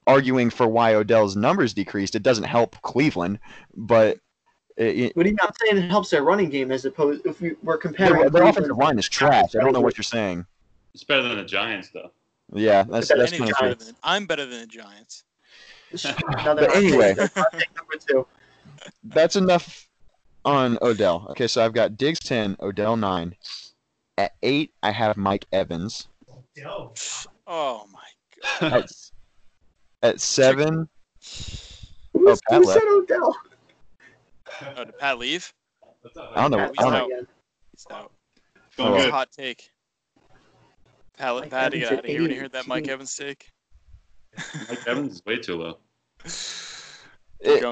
Speaker 4: arguing for why Odell's numbers decreased. It doesn't help Cleveland, but it, it,
Speaker 3: But he's not saying it helps their running game as opposed if we, we're comparing.
Speaker 4: their, their
Speaker 3: Cleveland-
Speaker 4: offensive line is trash. I don't know what you're saying.
Speaker 2: It's better than the Giants, though.
Speaker 4: Yeah, that's that's kind of
Speaker 1: better than- I'm better than the Giants.
Speaker 3: Now
Speaker 4: But anyway.
Speaker 3: that's number two.
Speaker 4: That's enough on Odell. Okay, so I've got Diggs ten, Odell nine. At eight, I have Mike Evans.
Speaker 5: Yo.
Speaker 1: Oh my god.
Speaker 4: At, at seven,
Speaker 3: Who's, oh,
Speaker 4: Pat
Speaker 3: who
Speaker 4: left.
Speaker 3: said Odell?
Speaker 1: Oh, did Pat leave?
Speaker 4: I don't know.
Speaker 3: Pat's
Speaker 4: I don't
Speaker 3: out
Speaker 4: know.
Speaker 3: again.
Speaker 1: He's out.
Speaker 2: Going
Speaker 1: That's a
Speaker 2: good.
Speaker 1: hot take. Pat,
Speaker 3: Mike
Speaker 1: Pat, get
Speaker 3: Evans
Speaker 1: out of
Speaker 3: at
Speaker 1: here when you heard that Mike Evans take. (laughs)
Speaker 2: Mike Evans is way too low.
Speaker 4: It-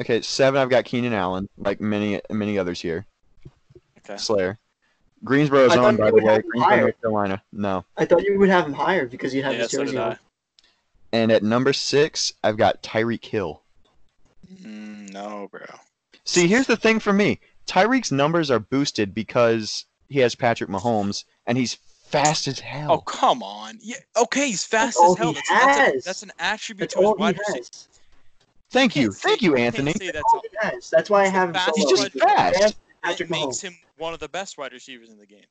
Speaker 4: okay, seven, I've got Keenan Allen, like many many others here.
Speaker 1: Okay.
Speaker 4: Slayer. Greensboro's
Speaker 3: I thought
Speaker 4: on, by the way. Greensboro. North Carolina. No.
Speaker 3: I thought you would have him higher because you'd have
Speaker 1: Yeah,
Speaker 3: his
Speaker 1: so
Speaker 3: jersey
Speaker 1: I.
Speaker 3: on.
Speaker 4: And at number six, I've got Tyreek Hill.
Speaker 1: Mm, no, bro.
Speaker 4: See, here's the thing for me. Tyreek's numbers are boosted because he has Patrick Mahomes and he's fast as hell.
Speaker 1: Oh come on. Yeah. Okay, he's fast
Speaker 3: all
Speaker 1: as hell.
Speaker 3: he
Speaker 1: That's, that's, a,
Speaker 3: has.
Speaker 1: that's an attribute
Speaker 3: That's
Speaker 1: to his wide receiver.
Speaker 4: Thank you.
Speaker 1: say-
Speaker 4: Thank you, Anthony.
Speaker 3: That's
Speaker 1: that's
Speaker 3: all he has. That's why I have him so.
Speaker 4: He's just fast.
Speaker 3: has
Speaker 1: it
Speaker 3: Patrick
Speaker 1: makes him one of the best wide receivers in the game.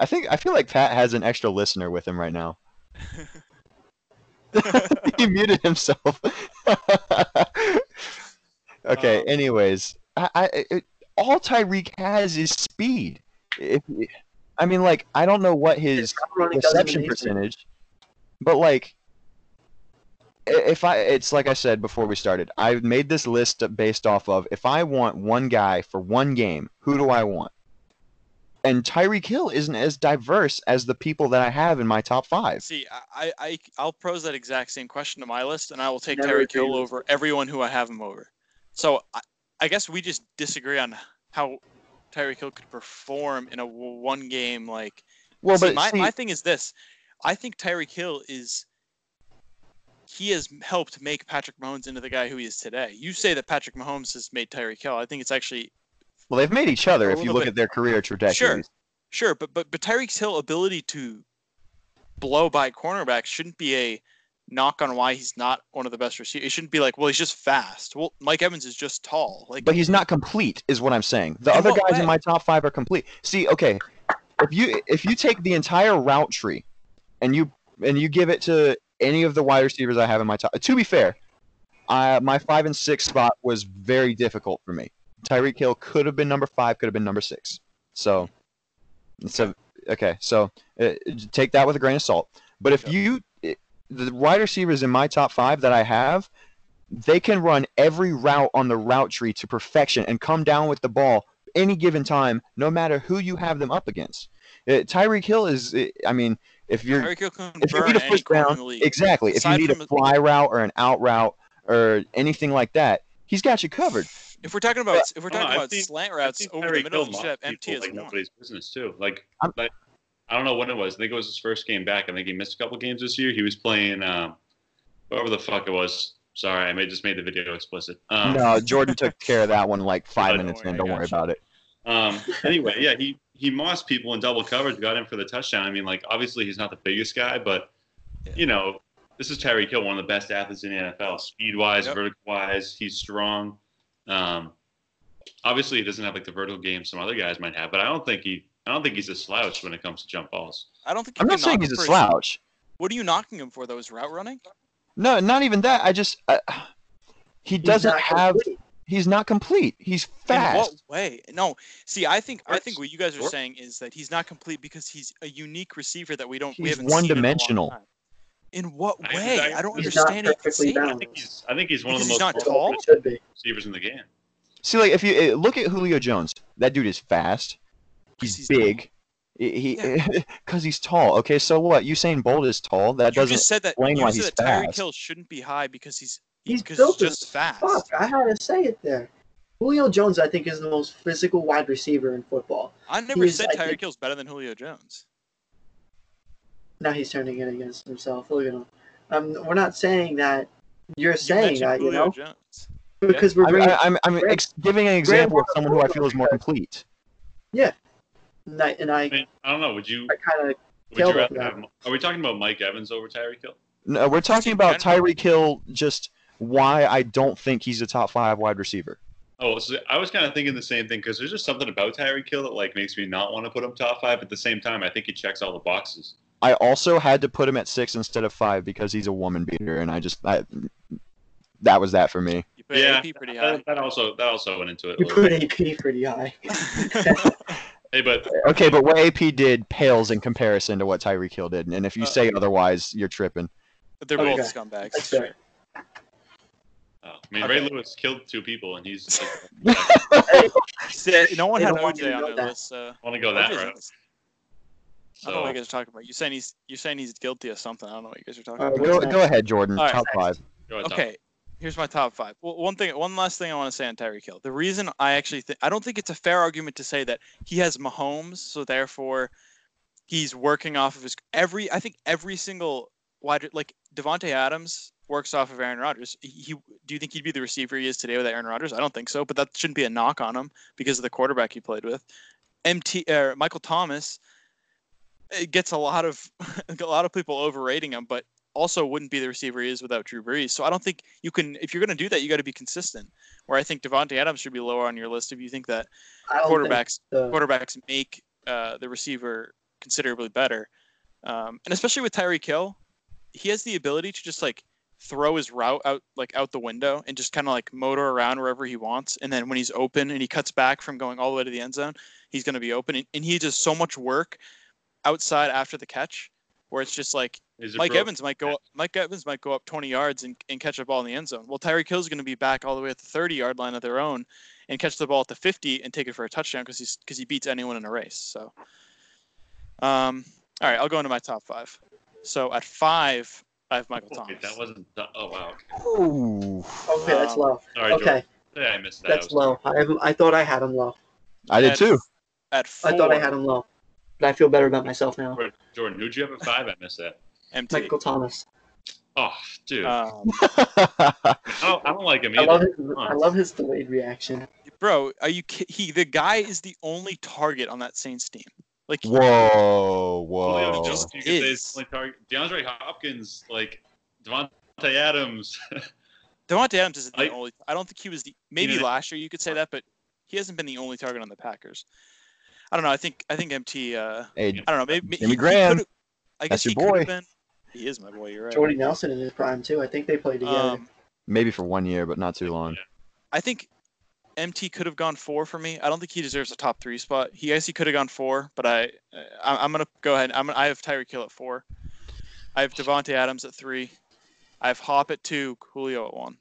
Speaker 4: I think I feel like Pat has an extra listener with him right now. (laughs) (laughs) he muted himself. (laughs) okay.
Speaker 1: Um,
Speaker 4: anyways, I, I it, all Tyreek has is speed. If, I mean, like I don't know what his
Speaker 3: His route running doesn't
Speaker 4: reception percentage, but like, if I, it's like I said before we started, I made this list based off of if I want one guy for one game, who do I want? And Tyreek Hill isn't as diverse as the people that I have in my top five.
Speaker 1: See, I, I, I'll pose that exact same question to my list, and I will take
Speaker 3: Never
Speaker 1: Tyreek Hill over everyone who I have him over. So I, I guess we just disagree on how Tyreek Hill could perform in a one game. Like,
Speaker 4: Well,
Speaker 1: see,
Speaker 4: but
Speaker 1: my,
Speaker 4: see,
Speaker 1: my thing is this: I think Tyreek Hill is he has helped make Patrick Mahomes into the guy who he is today. You say that Patrick Mahomes has made Tyreek Hill. I think it's actually
Speaker 4: well, they've made each other if you look
Speaker 1: bit-
Speaker 4: at their career trajectories.
Speaker 1: Sure. Sure, but but but Tyreek's Hill ability to blow by cornerbacks shouldn't be a knock on why he's not one of the best receivers. It shouldn't be like, well, he's just fast. Well, Mike Evans is just tall. Like,
Speaker 4: But he's not complete, is what I'm saying. The other guys
Speaker 1: way?
Speaker 4: in my top five are complete. See, okay, if you if you take the entire route tree, and you and you give it to any of the wide receivers I have in my top. To be fair, I, my five and six spot was very difficult for me. Tyreek Hill could have been number five, could have been number six. So, so okay, so uh, take that with a grain of salt. But if you the wide receivers in my top five that I have, they can run every route on the route tree to perfection and come down with the ball any given time, no matter who you have them up against. Uh, Tyreek Hill is, uh, I mean, if you're
Speaker 1: Tyreek Hill can
Speaker 4: if you need a
Speaker 1: any
Speaker 4: first down,
Speaker 1: in the league.
Speaker 4: exactly. If you need a
Speaker 1: from-
Speaker 4: fly route or an out route or anything like that, he's got you covered.
Speaker 1: If we're talking about if we're talking
Speaker 2: know,
Speaker 1: about
Speaker 2: seen-
Speaker 1: slant routes
Speaker 2: think
Speaker 1: over the middle,
Speaker 2: Hill
Speaker 1: you should have empty as
Speaker 2: like
Speaker 1: one.
Speaker 2: nobody's business too. Like,
Speaker 4: I'm-
Speaker 2: like, I don't know when it was. I think it was his first game back. I think he missed a couple games this year. He was playing um, whoever the fuck it was. Sorry, I may just made the video explicit. Um,
Speaker 4: no, Jordan took care of that one like (laughs) five
Speaker 2: Don't
Speaker 4: minutes
Speaker 1: worry,
Speaker 4: in. Don't worry
Speaker 1: you.
Speaker 4: about it.
Speaker 2: Um, (laughs) anyway, yeah, he he mossed people in double coverage, got in for the touchdown. I mean, like obviously he's not the biggest guy, but
Speaker 1: Yeah.
Speaker 2: you know, this is Tyreek Hill, one of the best athletes in the NFL. Speed wise,
Speaker 1: Yep.
Speaker 2: vertical wise, he's strong. Um, obviously he doesn't have like the vertical game some other guys might have, but I don't think he I don't think he's a slouch when it comes to jump balls.
Speaker 1: I don't think
Speaker 4: I'm not saying he's a slouch.
Speaker 1: What are you knocking him for? Though is route running.
Speaker 4: No, not even that. I just uh, he
Speaker 3: He's
Speaker 4: doesn't
Speaker 3: not
Speaker 4: have.
Speaker 3: complete.
Speaker 4: He's not complete. He's fast.
Speaker 1: In what
Speaker 4: fast.
Speaker 1: way? No. See, I think I think what you guys are
Speaker 2: Works.
Speaker 1: saying is that he's not complete because he's a unique receiver that we don't we
Speaker 4: He's
Speaker 1: haven't seen in a long
Speaker 4: one-dimensional.
Speaker 1: time. In what way?
Speaker 2: I-
Speaker 1: I don't understand it.
Speaker 2: I think he's I think he's one of the
Speaker 1: he's
Speaker 2: most
Speaker 1: not tall?
Speaker 3: he should be.
Speaker 2: receivers in the game.
Speaker 4: See, like if you uh, look at Julio Jones, that dude is fast. He's,
Speaker 1: He's
Speaker 4: big. He because (laughs) he's tall. Okay, so what? Usain Bolt is tall. That
Speaker 1: You
Speaker 4: doesn't.
Speaker 1: just said that.
Speaker 4: explain
Speaker 1: You
Speaker 4: why
Speaker 1: said
Speaker 4: he's
Speaker 1: that Tyreek
Speaker 4: fast.
Speaker 1: Hill shouldn't be high because he's
Speaker 3: He's
Speaker 1: because
Speaker 3: built
Speaker 1: he's
Speaker 3: as
Speaker 1: just fast.
Speaker 3: Fuck, I had to say it there. Julio Jones, I think, is the most physical wide receiver in football.
Speaker 1: I never
Speaker 3: He's-
Speaker 1: said
Speaker 3: I
Speaker 1: Tyreek
Speaker 3: think-
Speaker 1: Hill's better than Julio Jones.
Speaker 3: Now he's turning it against himself. Look at him. Um, we're not saying that. You're
Speaker 1: You
Speaker 3: saying
Speaker 1: mentioned
Speaker 3: that, you know,
Speaker 1: Jones.
Speaker 3: because we're
Speaker 4: I'm. I- I'm, I'm ex- giving an example of someone who I feel is more complete.
Speaker 3: And I, and I,
Speaker 2: I mean, I don't know. Would you
Speaker 3: I kind of
Speaker 2: would you rather have? Are we talking about Mike Evans over Tyreek Hill?
Speaker 4: No, we're talking about
Speaker 1: general.
Speaker 4: Tyreek Hill. Just why I don't think he's a top five wide receiver.
Speaker 2: Oh, so I was kind of thinking the same thing because there's just something about Tyreek Hill that like makes me not want to put him top five. At the same time, I think he checks all the boxes.
Speaker 4: I also had to put him at six instead of five because he's a woman beater, and I just I, that was that for me.
Speaker 1: You put
Speaker 2: Yeah,
Speaker 1: AP pretty high.
Speaker 2: That, that also that also went into it. A
Speaker 3: You put
Speaker 2: bit.
Speaker 3: AP pretty high. (laughs) (laughs)
Speaker 2: Hey, but
Speaker 4: Okay, but what AP did pales in comparison to what Tyreek Hill did, and if you
Speaker 1: Uh,
Speaker 4: say otherwise, you're tripping.
Speaker 1: but they're
Speaker 3: Okay.
Speaker 1: both scumbags.
Speaker 3: That's fair.
Speaker 2: oh, I mean,
Speaker 1: Okay.
Speaker 2: Ray Lewis killed two people, and he's. Like, (laughs)
Speaker 3: Hey,
Speaker 1: No one
Speaker 3: They
Speaker 1: had
Speaker 3: don't want
Speaker 1: OJ on
Speaker 3: know
Speaker 1: their
Speaker 3: that.
Speaker 1: list. So.
Speaker 2: want to go that
Speaker 1: OJ's
Speaker 2: route.
Speaker 1: this- I don't know what
Speaker 2: So
Speaker 1: you guys are talking about. You're saying he's you're saying he's guilty of something. I don't know what you guys are talking
Speaker 3: Uh,
Speaker 1: about.
Speaker 4: Go, go ahead, Jordan.
Speaker 1: All right.
Speaker 4: Top five.
Speaker 2: go ahead, Tom.
Speaker 1: Okay, here's my top five. Well, one thing, one last thing I want to say on Tyreek Hill. The reason I actually think I don't think it's a fair argument to say that he has Mahomes, so therefore he's working off of his every. I think every single wide like Davante Adams works off of Aaron Rodgers. He, he do you think he'd be the receiver he is today without Aaron Rodgers? I don't think so, but that shouldn't be a knock on him because of the quarterback he played with. MT uh, Michael Thomas it gets a lot of (laughs) a lot of people overrating him, but also wouldn't be the receiver he is without Drew Brees. So I don't think you can if you're going to do that, you got to be consistent. Where I think Davante Adams should be lower on your list if you think that
Speaker 3: don't think
Speaker 1: quarterbacks quarterbacks make uh, the receiver considerably better, um, and especially with Tyreek Hill, he has the ability to just like throw his route out like out the window and just kind of like motor around wherever he wants. And then when he's open and he cuts back from going all the way to the end zone, he's going to be open. And, and he does so much work outside after the catch, where it's just like Mike
Speaker 2: bro-
Speaker 1: Evans might go up, Mike Evans might go up 20 yards and, and catch a ball in the end zone. Well, Tyreek Hill's going to be back all the way at the 30 yard line of their own and catch the ball at the 50 and take it for a touchdown because he's because he beats anyone in a race. So, um, all right, I'll go into my top five. So at five, I have Michael
Speaker 2: Oh,
Speaker 1: Thomas.
Speaker 2: wait, that wasn't. Oh wow.
Speaker 4: Ooh.
Speaker 3: Okay, that's
Speaker 1: Um,
Speaker 3: low.
Speaker 2: Sorry,
Speaker 3: Okay,
Speaker 2: Jordan. Yeah, I missed that.
Speaker 3: that's
Speaker 2: I
Speaker 3: low. I have, I thought I had him low.
Speaker 4: I did
Speaker 1: At-
Speaker 4: too.
Speaker 1: At four,
Speaker 3: I thought I had him low, but I feel better about myself now.
Speaker 2: Jordan- Jordan, who'd you have at five? I missed that.
Speaker 1: MT.
Speaker 3: Michael Thomas.
Speaker 2: Oh, dude.
Speaker 1: Um, (laughs)
Speaker 2: I, don't, I don't like him
Speaker 3: I love his. I love his delayed reaction.
Speaker 1: bro, are you? ki- He the guy is the only target on that Saints team. Like
Speaker 4: whoa,
Speaker 2: Julio
Speaker 4: whoa.
Speaker 2: Jones, you could say
Speaker 1: Is.
Speaker 2: is only target. DeAndre Hopkins, like Davante Adams. (laughs)
Speaker 1: Davante Adams isn't the
Speaker 2: I-
Speaker 1: only. I don't think he was the. Maybe
Speaker 2: You know-
Speaker 1: last year you could say that, but he hasn't been the only target on the Packers. I don't know. I think I think MT. Uh,
Speaker 4: Hey,
Speaker 1: I don't know. Maybe
Speaker 4: Jimmy
Speaker 1: he- he
Speaker 4: Graham.
Speaker 1: could've- I guess
Speaker 4: That's your
Speaker 1: he could
Speaker 4: boy.
Speaker 1: have been. He is my boy. You're right.
Speaker 3: Jordy Nelson in his prime too. I think they played together.
Speaker 1: Um,
Speaker 4: maybe for one year, but not too long.
Speaker 1: I think MT could have gone four for me. I don't think he deserves a top three spot. He guess he could have gone four, but I, I I'm gonna go ahead. I'm I have Tyreek Hill at four. I have Davante Adams at three. I have Hop at two. Julio at one.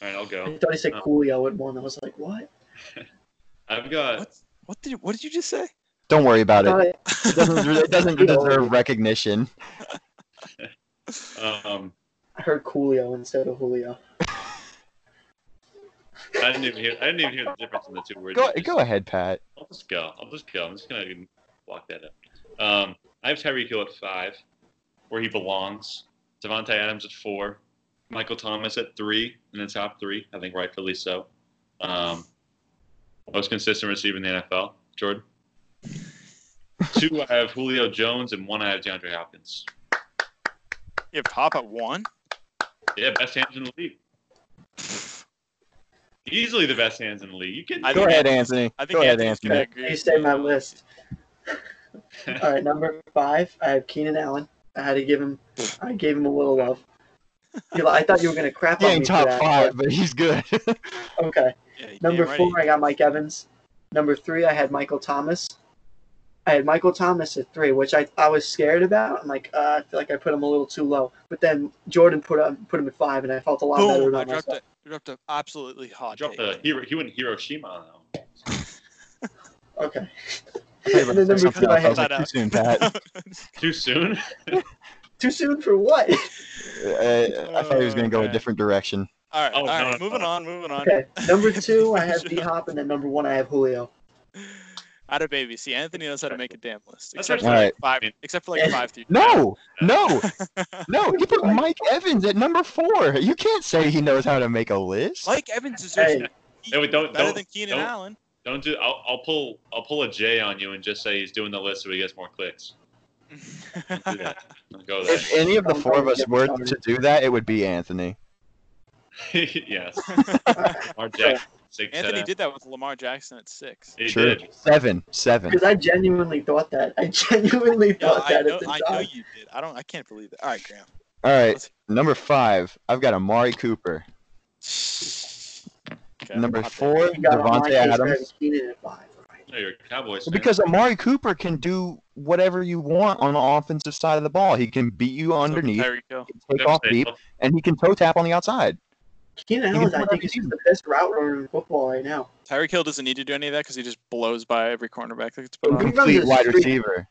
Speaker 2: All right, I'll go.
Speaker 3: I
Speaker 2: go.
Speaker 3: thought he said
Speaker 2: um,
Speaker 3: Coolio at one. I was like, what? (laughs)
Speaker 2: I've got.
Speaker 1: What? What did What did you just say?
Speaker 4: Don't worry about
Speaker 3: I
Speaker 4: it. It doesn't, it doesn't (laughs) deserve recognition.
Speaker 2: Um,
Speaker 3: I heard Coolio instead of Julio.
Speaker 2: I didn't even hear. I didn't even hear the difference in the two words.
Speaker 4: Go,
Speaker 2: just-
Speaker 4: go ahead, Pat.
Speaker 2: I'll just go. I'll just go. I'm just gonna block that up. Um, I have Tyreek Hill at five, where he belongs. Davante Adams at four. Michael Thomas at three in the top three. I think rightfully so. Um, most consistent receiver in the NFL, Jordan. Two, I have Julio Jones, and one I have DeAndre Hopkins.
Speaker 1: You have Hop at one.
Speaker 2: Yeah, best hands in the league. Easily the best hands in the league. You can.
Speaker 1: I
Speaker 4: Go
Speaker 1: think
Speaker 4: ahead,
Speaker 1: Anthony's-
Speaker 4: Anthony.
Speaker 1: I think
Speaker 4: Go ahead,
Speaker 1: Anthony's
Speaker 4: Anthony.
Speaker 1: gonna agree.
Speaker 3: he stayed my list. (laughs) All right, number five, I have Keenan Allen. I had to give him. I gave him a little love. I thought you were gonna crap
Speaker 4: He
Speaker 3: on me
Speaker 4: ain't
Speaker 3: for
Speaker 4: top
Speaker 3: that,
Speaker 4: five, but he's good.
Speaker 3: Okay.
Speaker 1: Yeah,
Speaker 3: Number
Speaker 1: damn right
Speaker 3: four, I got Mike Evans. Number three, I had Michael Thomas. I had Michael Thomas at three, which I, I was scared about. I'm like, uh, I feel like I put him a little too low. But then Jordan put him put him at five, and I felt a lot better
Speaker 1: Boom! I
Speaker 3: about
Speaker 1: dropped
Speaker 3: myself.
Speaker 1: it. Dropped a absolutely hot.
Speaker 2: Dropped
Speaker 1: take.
Speaker 2: the hero. He went Hiroshima on that one. (laughs)
Speaker 3: Okay.
Speaker 4: I thought you were
Speaker 3: And then
Speaker 4: gonna say
Speaker 3: number
Speaker 4: something
Speaker 3: two, I had
Speaker 4: like, (laughs) too soon, Pat.
Speaker 2: Too soon.
Speaker 3: too soon for what?
Speaker 4: Uh, I thought he was going to go a different direction.
Speaker 1: all right,
Speaker 2: Oh,
Speaker 1: all
Speaker 2: no,
Speaker 1: right.
Speaker 2: no,
Speaker 1: moving
Speaker 2: no.
Speaker 1: on, moving on.
Speaker 3: Okay. Number (laughs) two, I have D Hop, and then number one, I have Julio.
Speaker 1: Out of baby. See, Anthony knows how to make a damn list. Except for
Speaker 2: actually-
Speaker 1: like five, except for like five. through.
Speaker 4: No, no, (laughs) no. He put Mike Evans at number four. You can't say he knows how to make a list.
Speaker 1: Mike Evans deserves
Speaker 3: Hey.
Speaker 1: to be
Speaker 2: Hey, wait, don't-
Speaker 1: better
Speaker 2: don't-
Speaker 1: than Keenan
Speaker 2: don't-
Speaker 1: Allen.
Speaker 2: Don't do. I'll, I'll pull. I'll pull a J on you and just say he's doing the list so he gets more clicks. do go
Speaker 4: If any of the four of us were to do that, it would be Anthony. (laughs)
Speaker 2: yes. Lamar
Speaker 3: Okay.
Speaker 2: Jackson. Six,
Speaker 1: Anthony
Speaker 2: seven.
Speaker 1: did that with Lamar Jackson at six.
Speaker 2: He
Speaker 4: True.
Speaker 2: did.
Speaker 4: Seven, seven.
Speaker 3: Because I genuinely thought that. I (laughs) genuinely thought
Speaker 1: I
Speaker 3: that
Speaker 1: know,
Speaker 3: at the
Speaker 1: I
Speaker 3: time.
Speaker 1: know you did. I don't. I can't believe it. All right, Graham.
Speaker 4: All right, number five. I've got Amari Cooper.
Speaker 1: Okay,
Speaker 4: Number four,
Speaker 3: Davante
Speaker 4: Adams.
Speaker 3: Bears, Keenan at five. Right.
Speaker 2: No, you're a Cowboys fan.
Speaker 4: Because Amari Cooper can do whatever you want on the offensive side of the ball. He can beat you underneath,
Speaker 1: Tyreek Hill.
Speaker 4: take
Speaker 2: Never
Speaker 4: off deep, and he can toe tap on the outside.
Speaker 3: Keenan Allen, I think,
Speaker 4: up
Speaker 3: is the best route runner in football right now.
Speaker 1: Tyreek Hill doesn't need to do any of that because he just blows by every cornerback that gets put on.
Speaker 4: Complete wide receiver.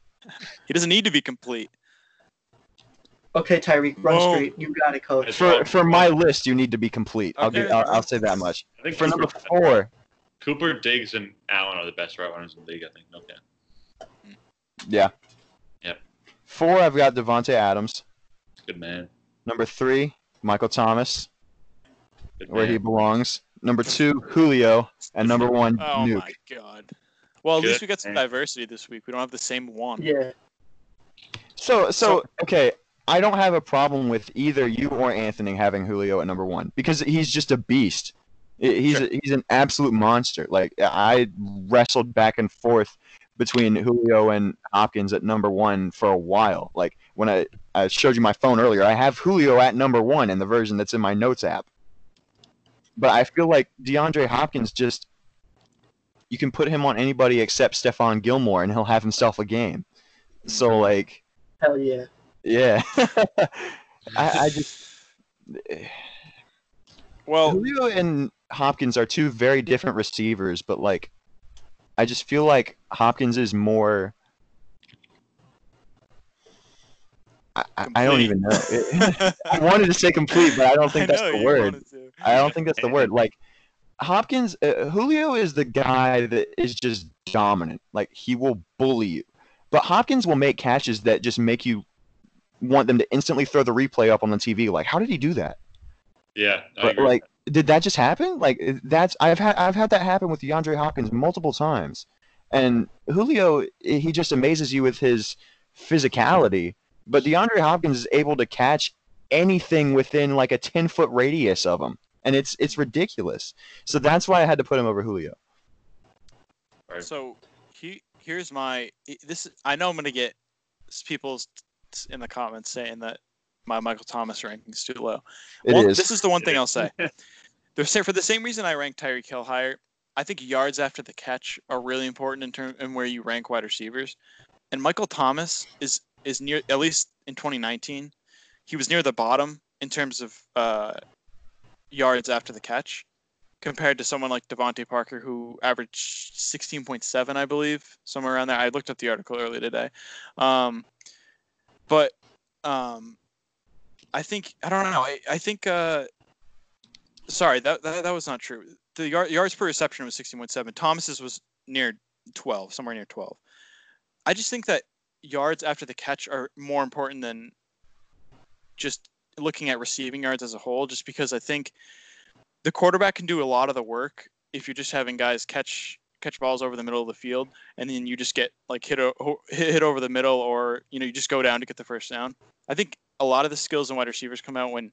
Speaker 1: He doesn't need to be complete.
Speaker 3: Okay, Tyreek, run
Speaker 1: Whoa.
Speaker 3: straight. You got it, coach.
Speaker 4: For for my list, you need to be complete. I'll
Speaker 1: Okay.
Speaker 4: give, I'll, I'll say that much.
Speaker 2: I think
Speaker 4: For number four,
Speaker 2: Cooper, Diggs, and Allen are the best route runners in the league. I think. Okay,
Speaker 4: yeah.
Speaker 2: Yep.
Speaker 4: Four, I've got Davante Adams.
Speaker 2: good man.
Speaker 4: Number three, Michael Thomas,
Speaker 2: Good
Speaker 4: where
Speaker 2: man.
Speaker 4: he belongs. Number two, Julio, and number one,
Speaker 1: Oh
Speaker 4: Nuke.
Speaker 1: my god. Well, at
Speaker 2: Good
Speaker 1: least we got some
Speaker 2: man.
Speaker 1: diversity this week. We don't have the same one.
Speaker 3: Yeah.
Speaker 4: So, so okay, I don't have a problem with either you or Anthony having Julio at number one because he's just a beast. He's
Speaker 1: Sure.
Speaker 4: he's an absolute monster. Like I wrestled back and forth between Julio and Hopkins at number one for a while. Like when I, I showed you my phone earlier, I have Julio at number one in the version that's in my notes app. But I feel like DeAndre Hopkins just you can put him on anybody except Stephon Gilmore and he'll have himself a game. So mm-hmm. like
Speaker 3: Hell yeah.
Speaker 4: yeah. (laughs) I, I just (sighs)
Speaker 1: Well,
Speaker 4: Julio and Hopkins are two very different receivers, but like I just feel like Hopkins is more I, I, don't even know. (laughs) (laughs) I wanted to say complete, but I don't think
Speaker 1: I
Speaker 4: that's
Speaker 1: know
Speaker 4: the word. I don't think that's the word. Like Hopkins, uh, Julio is the guy that is just dominant. Like he will bully you, but Hopkins will make catches that just make you want them to instantly throw the replay up on the TV. Like, how did he do that?
Speaker 2: Yeah,
Speaker 4: But like, did that just happen? Like, that's I've had I've had that happen with DeAndre Hopkins multiple times, and Julio he just amazes you with his physicality. But DeAndre Hopkins is able to catch anything within like a ten foot radius of him, and it's it's ridiculous. So that's why I had to put him over Julio.
Speaker 2: Right.
Speaker 1: So he here's my i- this. I know I'm gonna get s- people in the comments saying that my Michael Thomas ranking is too low.
Speaker 4: It is.
Speaker 1: One- This is the one thing I'll say. (laughs) They're say for the same reason I rank Tyreek Hill higher. I think yards after the catch are really important in term in where you rank wide receivers. And Michael Thomas is is near at least in 2019, he was near the bottom in terms of uh, yards after the catch, compared to someone like DeVante Parker who averaged 16.7, I believe, somewhere around there. I looked up the article earlier today, um, but um, I think I don't know. I, I think uh, sorry that, that that was not true. The yard, yards per reception was 16.7. Thomas's was near 12, somewhere near 12. I just think that yards after the catch are more important than just looking at receiving yards as a whole. Just because I think the quarterback can do a lot of the work if you're just having guys catch catch balls over the middle of the field and then you just get like hit o- hit over the middle or you know you just go down to get the first down. I think a lot of the skills in wide receivers come out when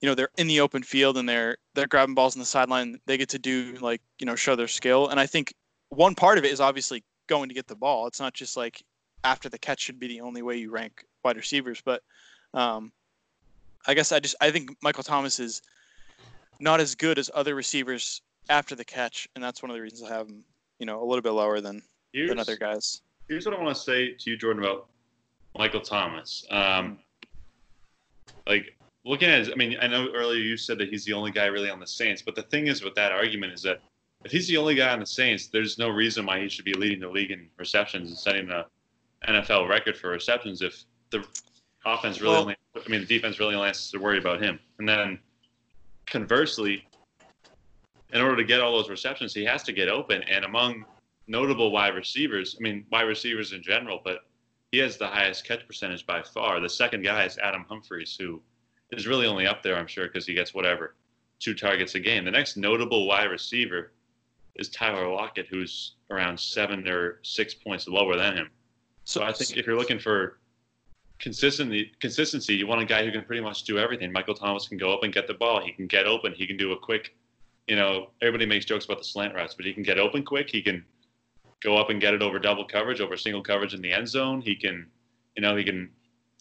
Speaker 1: you know they're in the open field and they're they're grabbing balls on the sideline. They get to do like you know show their skill, and I think one part of it is obviously going to get the ball. It's not just like after the catch should be the only way you rank wide receivers, but um, I guess I just I think Michael Thomas is not as good as other receivers after the catch, and that's one of the reasons I have him you know a little bit lower than
Speaker 2: here's,
Speaker 1: than other guys.
Speaker 2: here's what I want to say to you, Jordan, about Michael Thomas. Um, like looking at, his, I mean, I know earlier you said that he's the only guy really on the Saints, but the thing is with that argument is that if he's the only guy on the Saints, there's no reason why he should be leading the league in receptions and setting the NFL record for receptions if the offense really
Speaker 1: Well-
Speaker 2: only, I mean, the defense really only has to worry about him. And then conversely, in order to get all those receptions, he has to get open. And among notable wide receivers, I mean, wide receivers in general, but he has the highest catch percentage by far. The second guy is Adam Humphries, who is really only up there, I'm sure, because he gets whatever, two targets a game. The next notable wide receiver is Tyler Lockett, who's around seven or six points lower than him. So I think if you're looking for consistency, consistency, you want a guy who can pretty much do everything. Michael Thomas can go up and get the ball. He can get open. He can do a quick, you know, everybody makes jokes about the slant routes, but he can get open quick. He can go up and get it over double coverage, over single coverage in the end zone. He can, you know, he can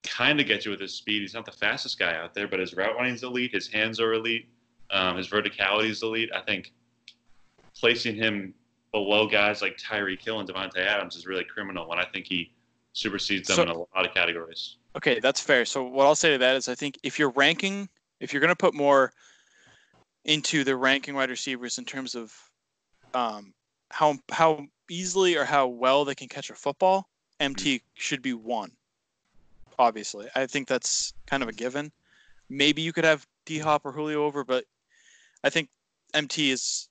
Speaker 2: kind of get you with his speed. He's not the fastest guy out there, but his route running's elite. His hands are elite. Um, his verticality is elite. I think placing him below guys like Tyreek Hill and Davante Adams is really criminal, and I think he supersedes them
Speaker 1: So-
Speaker 2: in a lot of categories.
Speaker 1: Okay, that's fair. So what I'll say to that is I think if you're ranking, if you're going to put more into the ranking wide receivers in terms of um, how how easily or how well they can catch a football, MT should be one. Obviously, I think that's kind of a given. Maybe you could have D Hop or Julio over, but I think MT is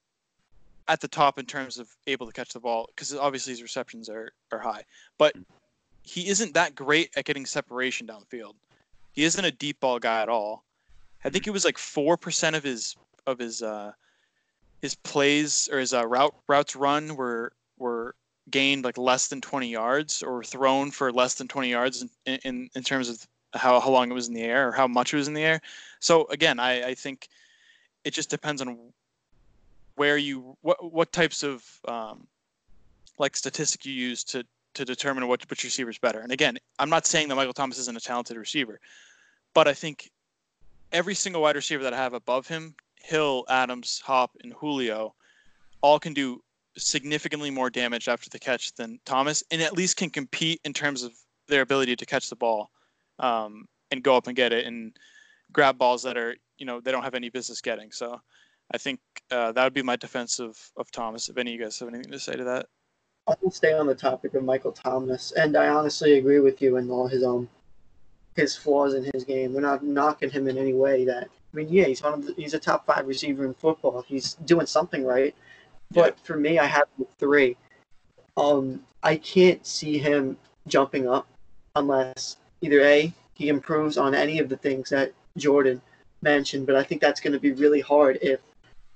Speaker 1: at the top in terms of able to catch the ball because obviously his receptions are are high, but he isn't that great at getting separation downfield. He isn't a deep ball guy at all. I think it was like four percent of his of his uh, his plays or his uh, route routes run were were gained like less than 20 yards or thrown for less than 20 yards in, in, in terms of how, how long it was in the air or how much it was in the air. So again, I, I think it just depends on where you what what types of um, like statistic you use to to determine what which receiver is better. And again, I'm not saying that Michael Thomas isn't a talented receiver, but I think every single wide receiver that I have above him, Hill, Adams, Hop, and Julio, all can do significantly more damage after the catch than Thomas, and at least can compete in terms of their ability to catch the ball um, and go up and get it and grab balls that are you know they don't have any business getting. So I think uh, that would be my defense of, of Thomas. If any of you guys have anything to say to that.
Speaker 3: I will stay on the topic of Michael Thomas, and I honestly agree with you in all his um his flaws in his game. We're not knocking him in any way. That I mean, yeah, he's one of the, he's a top five receiver in football. He's doing something right, but for me, I have three. Um, I can't see him jumping up unless either a he improves on any of the things that Jordan mentioned, but I think that's going to be really hard if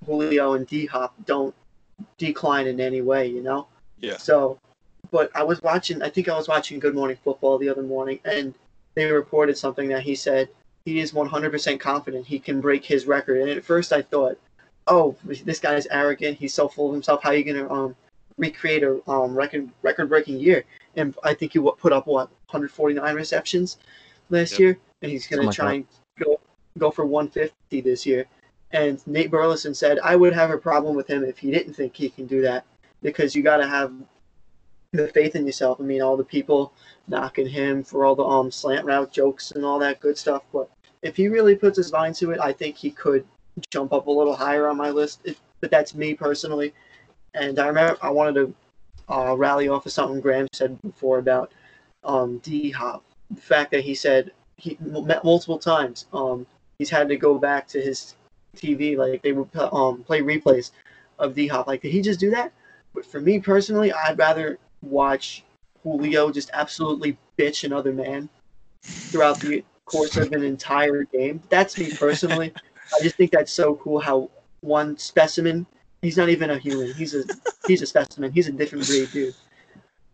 Speaker 3: Julio and D Hop don't decline in any way. You know.
Speaker 1: Yeah.
Speaker 3: So, but I was watching. I think I was watching Good Morning Football the other morning, and they reported something that he said he is 100% confident he can break his record. And at first, I thought, oh, this guy is arrogant. He's so full of himself. How are you gonna um recreate a um record record breaking year? And I think he put up what 149 receptions last
Speaker 2: Yep.
Speaker 3: year, and he's gonna
Speaker 4: Something like
Speaker 3: try and go go for 150 this year. And Nate Burleson said, I would have a problem with him if he didn't think he can do that because you got to have the faith in yourself. I mean, all the people knocking him for all the um slant route jokes and all that good stuff, but if he really puts his mind to it, I think he could jump up a little higher on my list. It, but that's me personally. And I remember I wanted to uh, rally off of something Graham said before about um, D Hop. The fact that he said he met multiple times. Um, he's had to go back to his TV, like they would um, play replays of D Hop. Like, did he just do that? But for me personally, I'd rather watch Julio just absolutely bitch another man throughout the course of an entire game. That's me personally. (laughs) I just think that's so cool how one specimen. He's not even a human. He's a he's a specimen. He's a different breed, dude.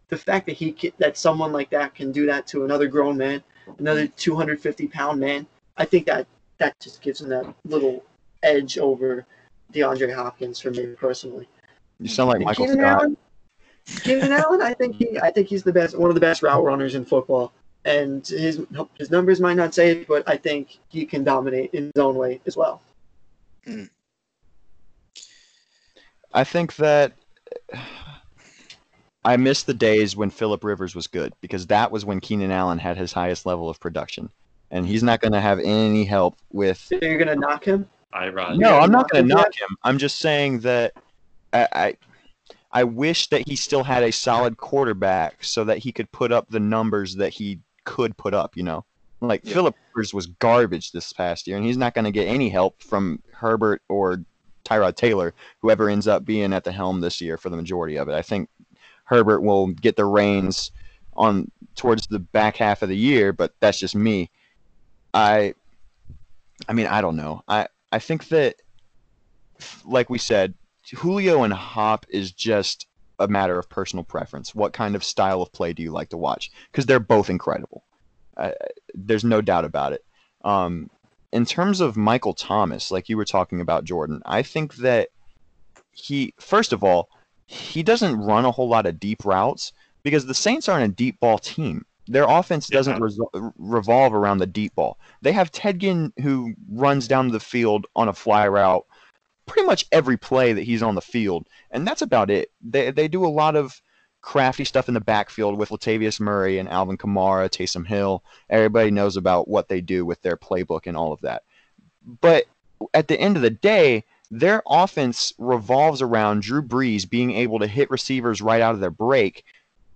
Speaker 3: The fact that he can, that someone like that can do that to another grown man, another 250 pound man, I think that that just gives him that little edge over DeAndre Hopkins for me personally.
Speaker 4: You sound like Michael
Speaker 3: Keenan
Speaker 4: Scott.
Speaker 3: Allen, Keenan Allen, I think he, I think he's the best, one of the best route runners in football. And his his numbers might not say it, but I think he can dominate in his own way as well. Hmm.
Speaker 4: I think that I miss the days when Philip Rivers was good because that was when Keenan Allen had his highest level of production, and he's not going to have any help with.
Speaker 3: So you're gonna knock him?
Speaker 2: I Rod.
Speaker 4: No, I'm not going to knock him. I'm just saying that I, I I wish that he still had a solid quarterback so that he could put up the numbers that he could put up. You know, like
Speaker 1: Yeah.
Speaker 4: Philip Rivers was garbage this past year, and he's not going to get any help from Herbert or Tyrod Taylor, whoever ends up being at the helm this year for the majority of it. I think Herbert will get the reins on towards the back half of the year, but that's just me. I I mean, I don't know. I I think that like we said, Julio and Hop is just a matter of personal preference. What kind of style of play do you like to watch? Because they're both incredible. Uh, there's no doubt about it. Um, in terms of Michael Thomas, like you were talking about Jordan, I think that he, first of all, he doesn't run a whole lot of deep routes because the Saints aren't a deep ball team. Their offense doesn't resol- revolve around the deep ball. They have Ted Ginn who runs down the field on a fly route pretty much every play that he's on the field, and that's about it. They they do a lot of crafty stuff in the backfield with Latavius Murray and Alvin Kamara, Taysom Hill. Everybody knows about what they do with their playbook and all of that. But at the end of the day, their offense revolves around Drew Brees being able to hit receivers right out of their break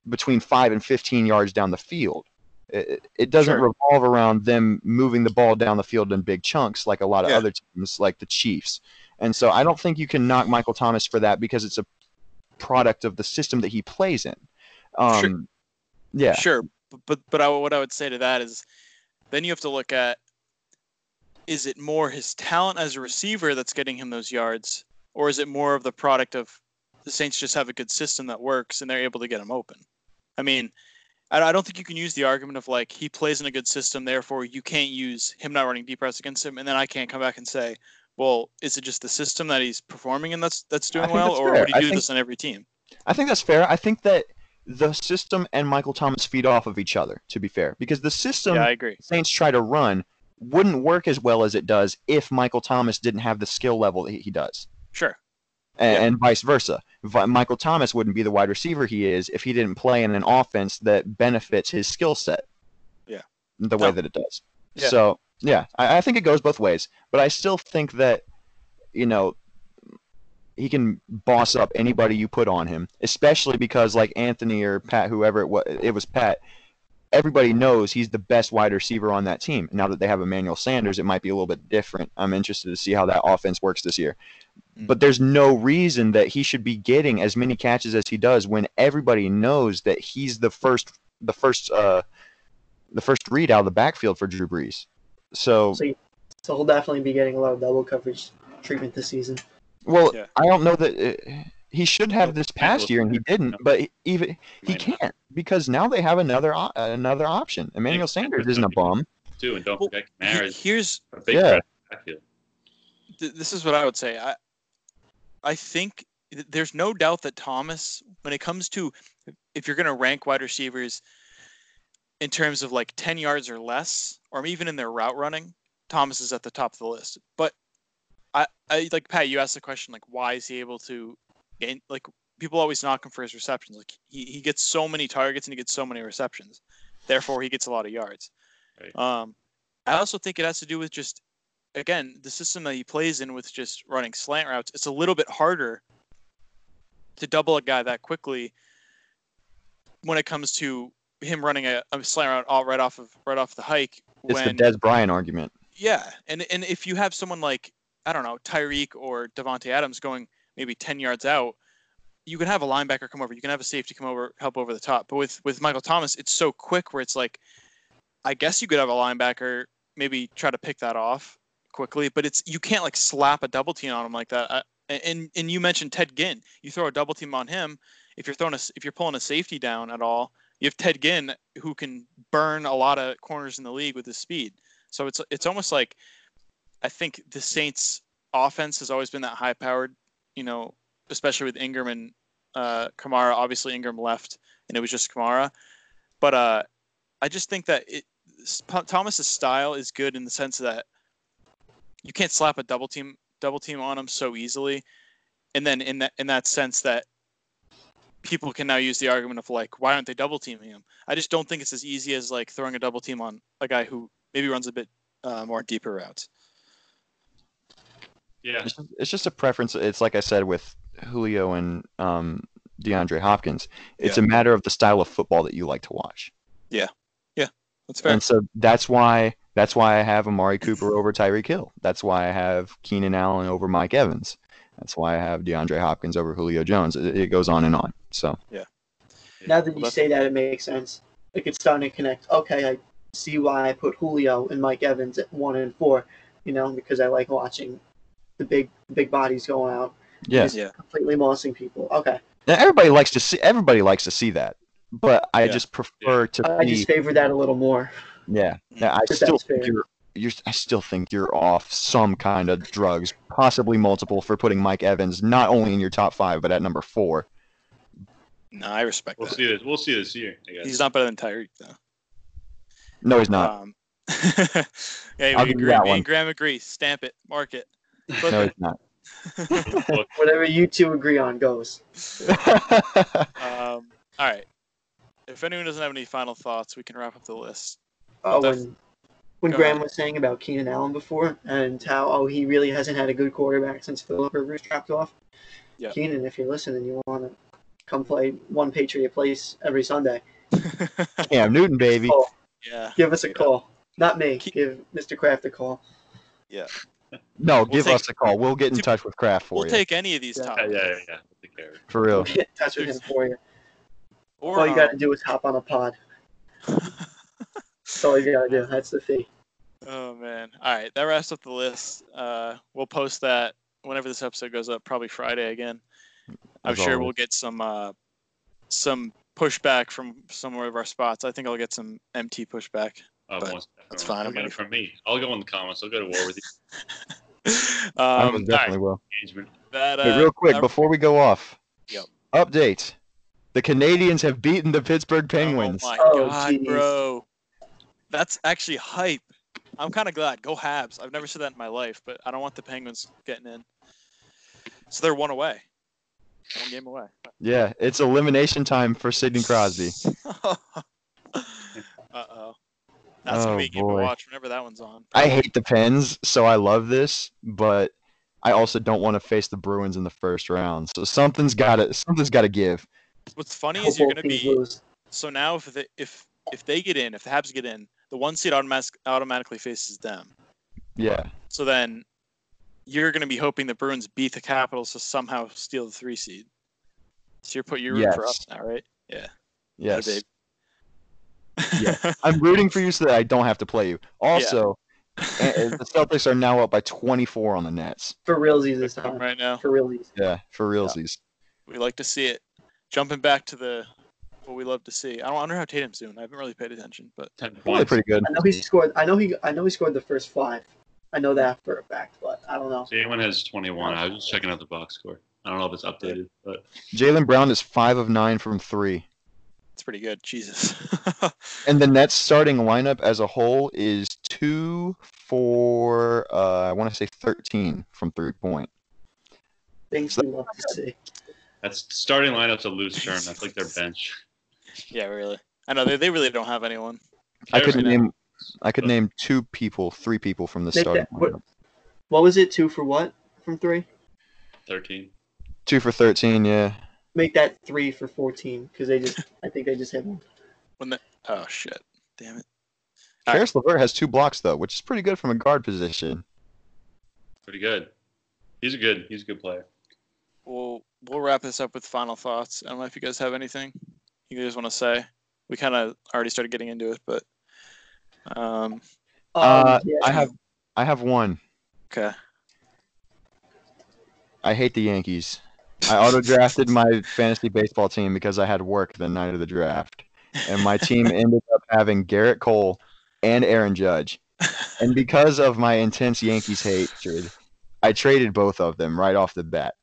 Speaker 4: between 5 and 15 yards down the field. It, it doesn't
Speaker 1: Sure.
Speaker 4: revolve around them moving the ball down the field in big chunks like a lot of
Speaker 1: Yeah.
Speaker 4: other teams, like the Chiefs. And so I don't think you can knock Michael Thomas for that because it's a product of the system that he plays in. Um,
Speaker 1: Sure.
Speaker 4: Yeah.
Speaker 1: Sure, but but, but I, what I would say to that is, then you have to look at, is it more his talent as a receiver that's getting him those yards, or is it more of the product of the Saints just have a good system that works and they're able to get him open? I mean, I, I don't think you can use the argument of like he plays in a good system, therefore you can't use him not running deep routes against him, and then I can't come back and say, well, is it just the system that he's performing in that's that's doing well,
Speaker 4: that's
Speaker 1: or
Speaker 4: fair.
Speaker 1: would he do
Speaker 4: think-
Speaker 1: this on every team?
Speaker 4: I think that's fair. I think that the system and Michael Thomas feed off of each other, to be fair, because the system
Speaker 1: yeah, I agree.
Speaker 4: Saints try to run wouldn't work as well as it does if Michael Thomas didn't have the skill level that he- does,
Speaker 1: Sure.
Speaker 4: and,
Speaker 1: Yeah.
Speaker 4: and vice versa. Michael Thomas wouldn't be the wide receiver he is if he didn't play in an offense that benefits his skill set.
Speaker 1: Yeah.
Speaker 4: The way
Speaker 1: No.
Speaker 4: that it does.
Speaker 1: Yeah.
Speaker 4: So yeah, I, I think it goes both ways, but I still think that you know he can boss up anybody you put on him, especially because like Anthony or Pat, whoever it was, it was Pat. Everybody knows he's the best wide receiver on that team. Now that they have Emmanuel Sanders, it might be a little bit different. I'm interested to see how that offense works this year.
Speaker 1: Mm.
Speaker 4: But there's no reason that he should be getting as many catches as he does when everybody knows that he's the first, the first, uh, the first read out of the backfield for Drew Brees. So
Speaker 3: So, so he'll definitely be getting a lot of double coverage treatment this season.
Speaker 4: Well,
Speaker 1: Yeah.
Speaker 4: I don't know that uh, he should have this past year, and he didn't. But even he can't because now they have another o- another option. Emmanuel Sanders isn't a bum.
Speaker 2: too, and don't
Speaker 1: Well,
Speaker 2: forget
Speaker 1: He-
Speaker 2: Kamara's
Speaker 1: here's
Speaker 2: a big
Speaker 4: Yeah.
Speaker 2: threat in the backfield.
Speaker 1: th- this is what I would say. I I think there's no doubt that Thomas, when it comes to if you're going to rank wide receivers in terms of like 10 yards or less, or even in their route running, Thomas is at the top of the list. But I, I like Pat, you asked the question like, why is he able to gain? Like people always knock him for his receptions. Like he, he gets so many targets and he gets so many receptions, therefore he gets a lot of yards.
Speaker 2: Right.
Speaker 1: Um, I also think it has to do with just again the system that he plays in with just running slant routes. It's a little bit harder to double a guy that quickly when it comes to him running a, a slant route all right off of right off the hike.
Speaker 4: It's
Speaker 1: when
Speaker 4: the Dez Bryant argument.
Speaker 1: yeah, and and if you have someone like I don't know Tyreek or Davante Adams going maybe ten yards out, you can have a linebacker come over, you can have a safety come over, help over the top. But with with Michael Thomas, it's so quick where it's like, I guess you could have a linebacker maybe try to pick that off quickly, but it's you can't like slap a double team on him like that. Uh, I, and and you mentioned Ted Ginn, you throw a double team on him. If you're throwing a if you're pulling a safety down at all, you have Ted Ginn who can burn a lot of corners in the league with his speed. So it's it's almost like I think the Saints offense has always been that high powered, you know, especially with Ingram and uh, Kamara. Obviously Ingram left and it was just Kamara. But uh, I just think that it Thomas's style is good in the sense that you can't slap a double team double team on him so easily. And then in that in that sense that people can now use the argument of like, why aren't they double teaming him? I just don't think it's as easy as like throwing a double team on a guy who maybe runs a bit uh, more deeper routes.
Speaker 2: Yeah,
Speaker 4: It's just, it's just a preference. It's like I said with Julio and um, DeAndre Hopkins. It's a matter of the style of football that you like to watch.
Speaker 1: Yeah, yeah, that's fair.
Speaker 4: And so that's why that's why I have Amari Cooper over Tyreek Hill. That's why I have Keenan Allen over Mike Evans. That's why I have DeAndre Hopkins over Julio Jones. It, it goes on and on. So yeah.
Speaker 3: Now that
Speaker 1: Well,
Speaker 3: you say that, it makes sense. Like it's starting to connect. Okay, I see why I put Julio and Mike Evans at one and four. You know, because I like watching the big big bodies going out,
Speaker 4: yeah,
Speaker 1: Yeah.
Speaker 3: completely mossing people. Okay,
Speaker 4: now, everybody likes to see everybody likes to see that, but I
Speaker 1: Yeah.
Speaker 4: just prefer to
Speaker 3: I
Speaker 4: see.
Speaker 3: just favor that a little more.
Speaker 4: Yeah, yeah I
Speaker 3: If
Speaker 4: still think
Speaker 3: fair.
Speaker 4: you're. You're, I still think you're off some kind of drugs, possibly multiple, for putting Mike Evans not only in your top five but at number four.
Speaker 1: No, I respect
Speaker 2: we'll
Speaker 1: that.
Speaker 2: see this. We'll see this year. I guess.
Speaker 1: He's not better than Tyreek though.
Speaker 4: No, he's not.
Speaker 1: Um, (laughs) yeah,
Speaker 4: I'll
Speaker 1: we
Speaker 4: give you
Speaker 1: agree.
Speaker 4: that
Speaker 1: Me
Speaker 4: one.
Speaker 1: and Graham agree. Stamp it. Mark it. Flip
Speaker 4: no,
Speaker 1: it.
Speaker 4: he's not. (laughs)
Speaker 3: Whatever you two agree on goes. (laughs)
Speaker 1: Um, all right. If anyone doesn't have any final thoughts, we can wrap up the list.
Speaker 3: Oh,
Speaker 1: Def-
Speaker 3: when when Graham
Speaker 1: ahead.
Speaker 3: was saying about Keenan Allen before and how oh he really hasn't had a good quarterback since Philip Rivers dropped off.
Speaker 1: Yeah.
Speaker 3: Keenan, if you're listening, you want to come play one Patriot place every Sunday. (laughs)
Speaker 4: Cam Newton, baby.
Speaker 3: Call.
Speaker 1: yeah.
Speaker 3: Give us a
Speaker 1: Yeah.
Speaker 3: call. Not me.
Speaker 1: Ke-
Speaker 3: Give Mr. Kraft a call. Yeah.
Speaker 4: No, give
Speaker 1: take-
Speaker 4: us a call. We'll get in touch with Kraft for
Speaker 1: We'll
Speaker 4: you.
Speaker 1: take any of these
Speaker 3: Yeah.
Speaker 2: Yeah,
Speaker 1: topics.
Speaker 2: yeah, yeah. yeah. We'll take care
Speaker 4: for
Speaker 3: We'll
Speaker 4: real.
Speaker 3: get in touch with him for you.
Speaker 1: Or
Speaker 3: All you
Speaker 1: um,
Speaker 3: got to do is hop on a pod. That's all you got to do. That's the fee. (laughs)
Speaker 1: Oh man! All right, that wraps up the list. Uh, we'll post that whenever this episode goes up, probably Friday again. I'm
Speaker 4: As
Speaker 1: sure
Speaker 4: always.
Speaker 1: we'll get some uh, some pushback from some of our spots. I think I'll get some MT pushback.
Speaker 2: Oh,
Speaker 1: But that's fine,
Speaker 2: You'll
Speaker 1: I'm
Speaker 2: get it from me. I'll go in the comments. I'll go to war with you.
Speaker 4: I (laughs)
Speaker 1: um,
Speaker 4: most
Speaker 1: all right,
Speaker 4: definitely will.
Speaker 2: Engagement.
Speaker 1: that,
Speaker 4: Wait,
Speaker 1: uh,
Speaker 4: real quick,
Speaker 1: that-
Speaker 4: before we go off.
Speaker 1: Yep.
Speaker 4: Update. The Canadiens have beaten the Pittsburgh Penguins.
Speaker 1: Oh my
Speaker 3: Oh,
Speaker 1: god,
Speaker 3: jeez.
Speaker 1: bro! That's actually hype. I'm kind of glad. Go Habs! I've never said that in my life, but I don't want the Penguins getting in. So they're one away, one game away.
Speaker 4: yeah, it's elimination time for Sidney Crosby. (laughs)
Speaker 1: uh oh. That's gonna
Speaker 4: Oh,
Speaker 1: be a game
Speaker 4: boy.
Speaker 1: to watch whenever that one's on.
Speaker 4: I hate the Pens, so I love this, but I also don't want to face the Bruins in the first round. So something's got to something's got to give.
Speaker 1: What's funny is you're gonna be
Speaker 3: lose.
Speaker 1: so now if they if if they get in, if the Habs get in, the one seed automatic, automatically faces them.
Speaker 4: Yeah,
Speaker 1: So then you're gonna be hoping the Bruins beat the Capitals to somehow steal the three seed. So you're put you're rooting for us now, right? Yeah.
Speaker 4: Yes.
Speaker 1: babe.
Speaker 4: Yeah. (laughs) I'm rooting for you so that I don't have to play you. Also, and- the Celtics are now up by 24 on the Nets.
Speaker 3: For realsies this time.
Speaker 1: right now.
Speaker 3: For realsies.
Speaker 4: Yeah, for realsies.
Speaker 1: We like to see it. Jumping back to the what we love to see. I don't wonder how Tatum's doing. I haven't really paid attention, but
Speaker 2: Ten
Speaker 4: Probably pretty good.
Speaker 3: I know he scored. I know he. I know he scored the first five. I know that for a fact, but I don't know.
Speaker 2: Jaylen has 21. I was just checking out the box score. I don't know if it's updated, but
Speaker 4: Jaylen Brown is five of nine from three,
Speaker 1: it's pretty good. Jesus. (laughs)
Speaker 4: and the Nets starting lineup as a whole is two for uh, I want to say 13 from three point.
Speaker 3: Things we love to see.
Speaker 2: that's starting lineup's a loose term. That's like their bench.
Speaker 1: yeah, really. I know they, they really don't have anyone.
Speaker 4: I could
Speaker 1: Right
Speaker 4: name I could name two people, three people from the
Speaker 3: Make
Speaker 4: starting
Speaker 3: that- what-
Speaker 4: lineup.
Speaker 3: What was it? Two for what from three?
Speaker 2: 13.
Speaker 4: Two for 13, yeah.
Speaker 3: Make that three for fourteen because they just. I think they just hit one.
Speaker 1: Oh shit. Damn it. All right.
Speaker 4: Caris LeVert has two blocks though, which is pretty good from a guard position.
Speaker 2: Pretty good. He's a good. He's a good player.
Speaker 1: We'll we'll wrap this up with final thoughts. I don't know if you guys have anything you guys want to say. We kind of already started getting into it, but um,
Speaker 3: Um,
Speaker 4: Uh,
Speaker 3: yeah,
Speaker 4: I have I have one.
Speaker 1: okay.
Speaker 4: I hate the Yankees. I auto drafted my fantasy baseball team because I had work the night of the draft. And my team (laughs) ended up having Gerrit Cole and Aaron Judge. And because of my intense Yankees hatred, I traded both of them right off the bat.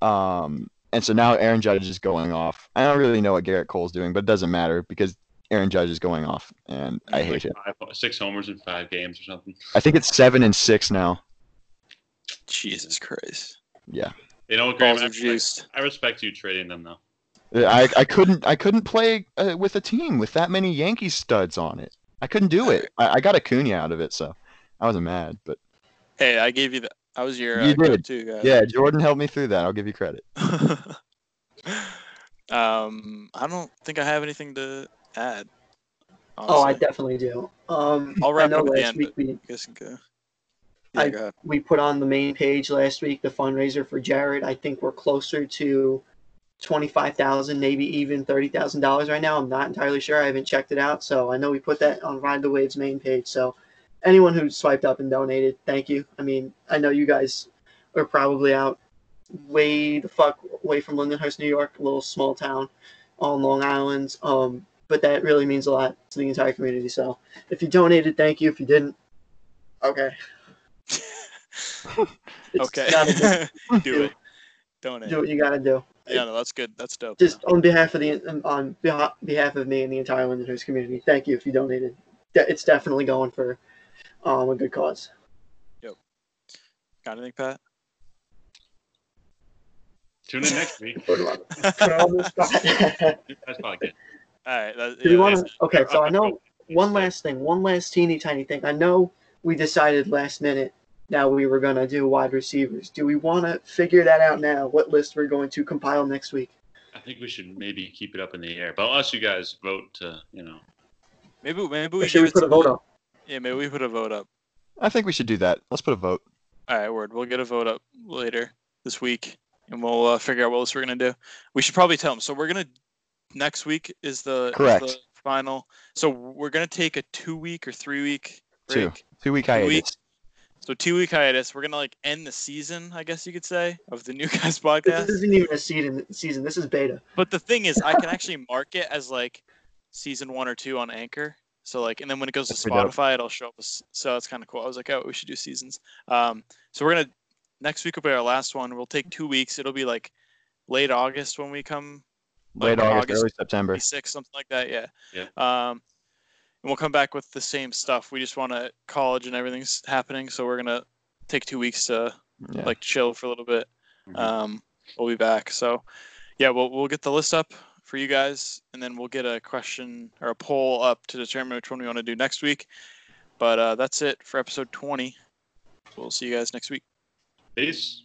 Speaker 4: Um, and so now Aaron Judge is going off. I don't really know what Gerrit Cole's doing, but it doesn't matter because Aaron Judge is going off, and I hate
Speaker 2: Like
Speaker 4: it.
Speaker 2: six homers in five games or something.
Speaker 4: I think it's seven and six now.
Speaker 1: Jesus Christ.
Speaker 4: Yeah,
Speaker 2: You know what, Graham?
Speaker 1: Balls
Speaker 2: I respect,
Speaker 1: juiced.
Speaker 2: I respect you trading them though.
Speaker 4: I I couldn't I couldn't play uh, with a team with that many Yankees studs on it. I couldn't do it. I, I got Acuna out of it, so I wasn't mad. But
Speaker 1: Hey, I gave you the. I was your.
Speaker 4: You
Speaker 1: uh,
Speaker 4: did.
Speaker 1: go-to guy.
Speaker 4: yeah, Jordan helped me through that. I'll give you credit. (laughs)
Speaker 1: um, I don't think I have anything to add.
Speaker 3: Oh, I definitely do. Um,
Speaker 1: I'll wrap
Speaker 3: I know last
Speaker 1: end,
Speaker 3: week we
Speaker 1: You guys can go. Yeah,
Speaker 3: I-
Speaker 1: go
Speaker 3: we put on the main page last week the fundraiser for Jared. I think we're closer to twenty five thousand, maybe even thirty thousand dollars right now. I'm not entirely sure. I haven't checked it out, so I know we put that on Ride the Waves main page. So anyone who swiped up and donated, thank you. I mean, I know you guys are probably out way the fuck away from Lindenhurst, New York, a little small town on Long Island. Um, but that really means a lot to the entire community. So if you donated, thank you. If you didn't, okay. (laughs)
Speaker 1: Okay.
Speaker 3: not (laughs)
Speaker 1: do it. Don't
Speaker 3: do what you gotta do.
Speaker 1: Yeah, no, that's good. That's dope.
Speaker 3: Just on behalf of the um, on behalf of me and the entire Lindenhurst community, thank you if you donated. de- it's definitely going for um, a good cause. Yep.
Speaker 1: Got anything, Pat?
Speaker 2: Tune in next week.
Speaker 3: Put it on.
Speaker 2: That's probably good.
Speaker 1: All right. That,
Speaker 3: Do we
Speaker 1: yeah,
Speaker 3: wanna, Okay, so I know one last thing, one last teeny tiny thing. I know we decided last minute that we were gonna do wide receivers. Do we want to figure that out now? What list we're going to compile next week?
Speaker 2: I think we should maybe keep it up in the air. But unless you guys vote to, you know,
Speaker 1: Maybe maybe
Speaker 3: Or
Speaker 1: we
Speaker 3: should we put a vote up?
Speaker 1: Yeah, maybe we put a vote up.
Speaker 4: I think we should do that. Let's put a vote.
Speaker 1: All right, word. We'll get a vote up later this week, and we'll uh, figure out what else we're gonna do. We should probably tell them. So we're gonna next week is the is
Speaker 4: Correct.
Speaker 1: the final. So we're gonna take a two week or three week
Speaker 4: Two.
Speaker 1: break.
Speaker 4: Two week
Speaker 1: Two
Speaker 4: hiatus.
Speaker 1: So two week hiatus. We're gonna like end the season, I guess you could say, of the New (laughs) Guys podcast.
Speaker 3: This isn't even a season. Season. This is beta.
Speaker 1: But the thing is, I can (laughs) actually mark it as like season one or two on Anchor. So like, and then when it goes to
Speaker 4: That's pretty dope.
Speaker 1: Spotify, it'll show up. As, so it's kind of cool. I was like, oh, we should do seasons. Um, so we're gonna next week will be our last one. We'll take two weeks. It'll be like late August when we come,
Speaker 4: Late
Speaker 1: like
Speaker 4: August,
Speaker 1: August
Speaker 4: early September.
Speaker 1: 26, something like that. Yeah.
Speaker 2: Yeah.
Speaker 1: Um, and we'll come back with the same stuff. We just want to college and everything's happening, so we're gonna take two weeks to
Speaker 4: Yeah.
Speaker 1: like chill for a little bit.
Speaker 2: Mhm.
Speaker 1: Um, we'll be back. So, yeah, we'll we'll get the list up for you guys, and then we'll get a question or a poll up to determine which one we want to do next week. But uh, that's it for episode 20. We'll see you guys next week.
Speaker 2: peace.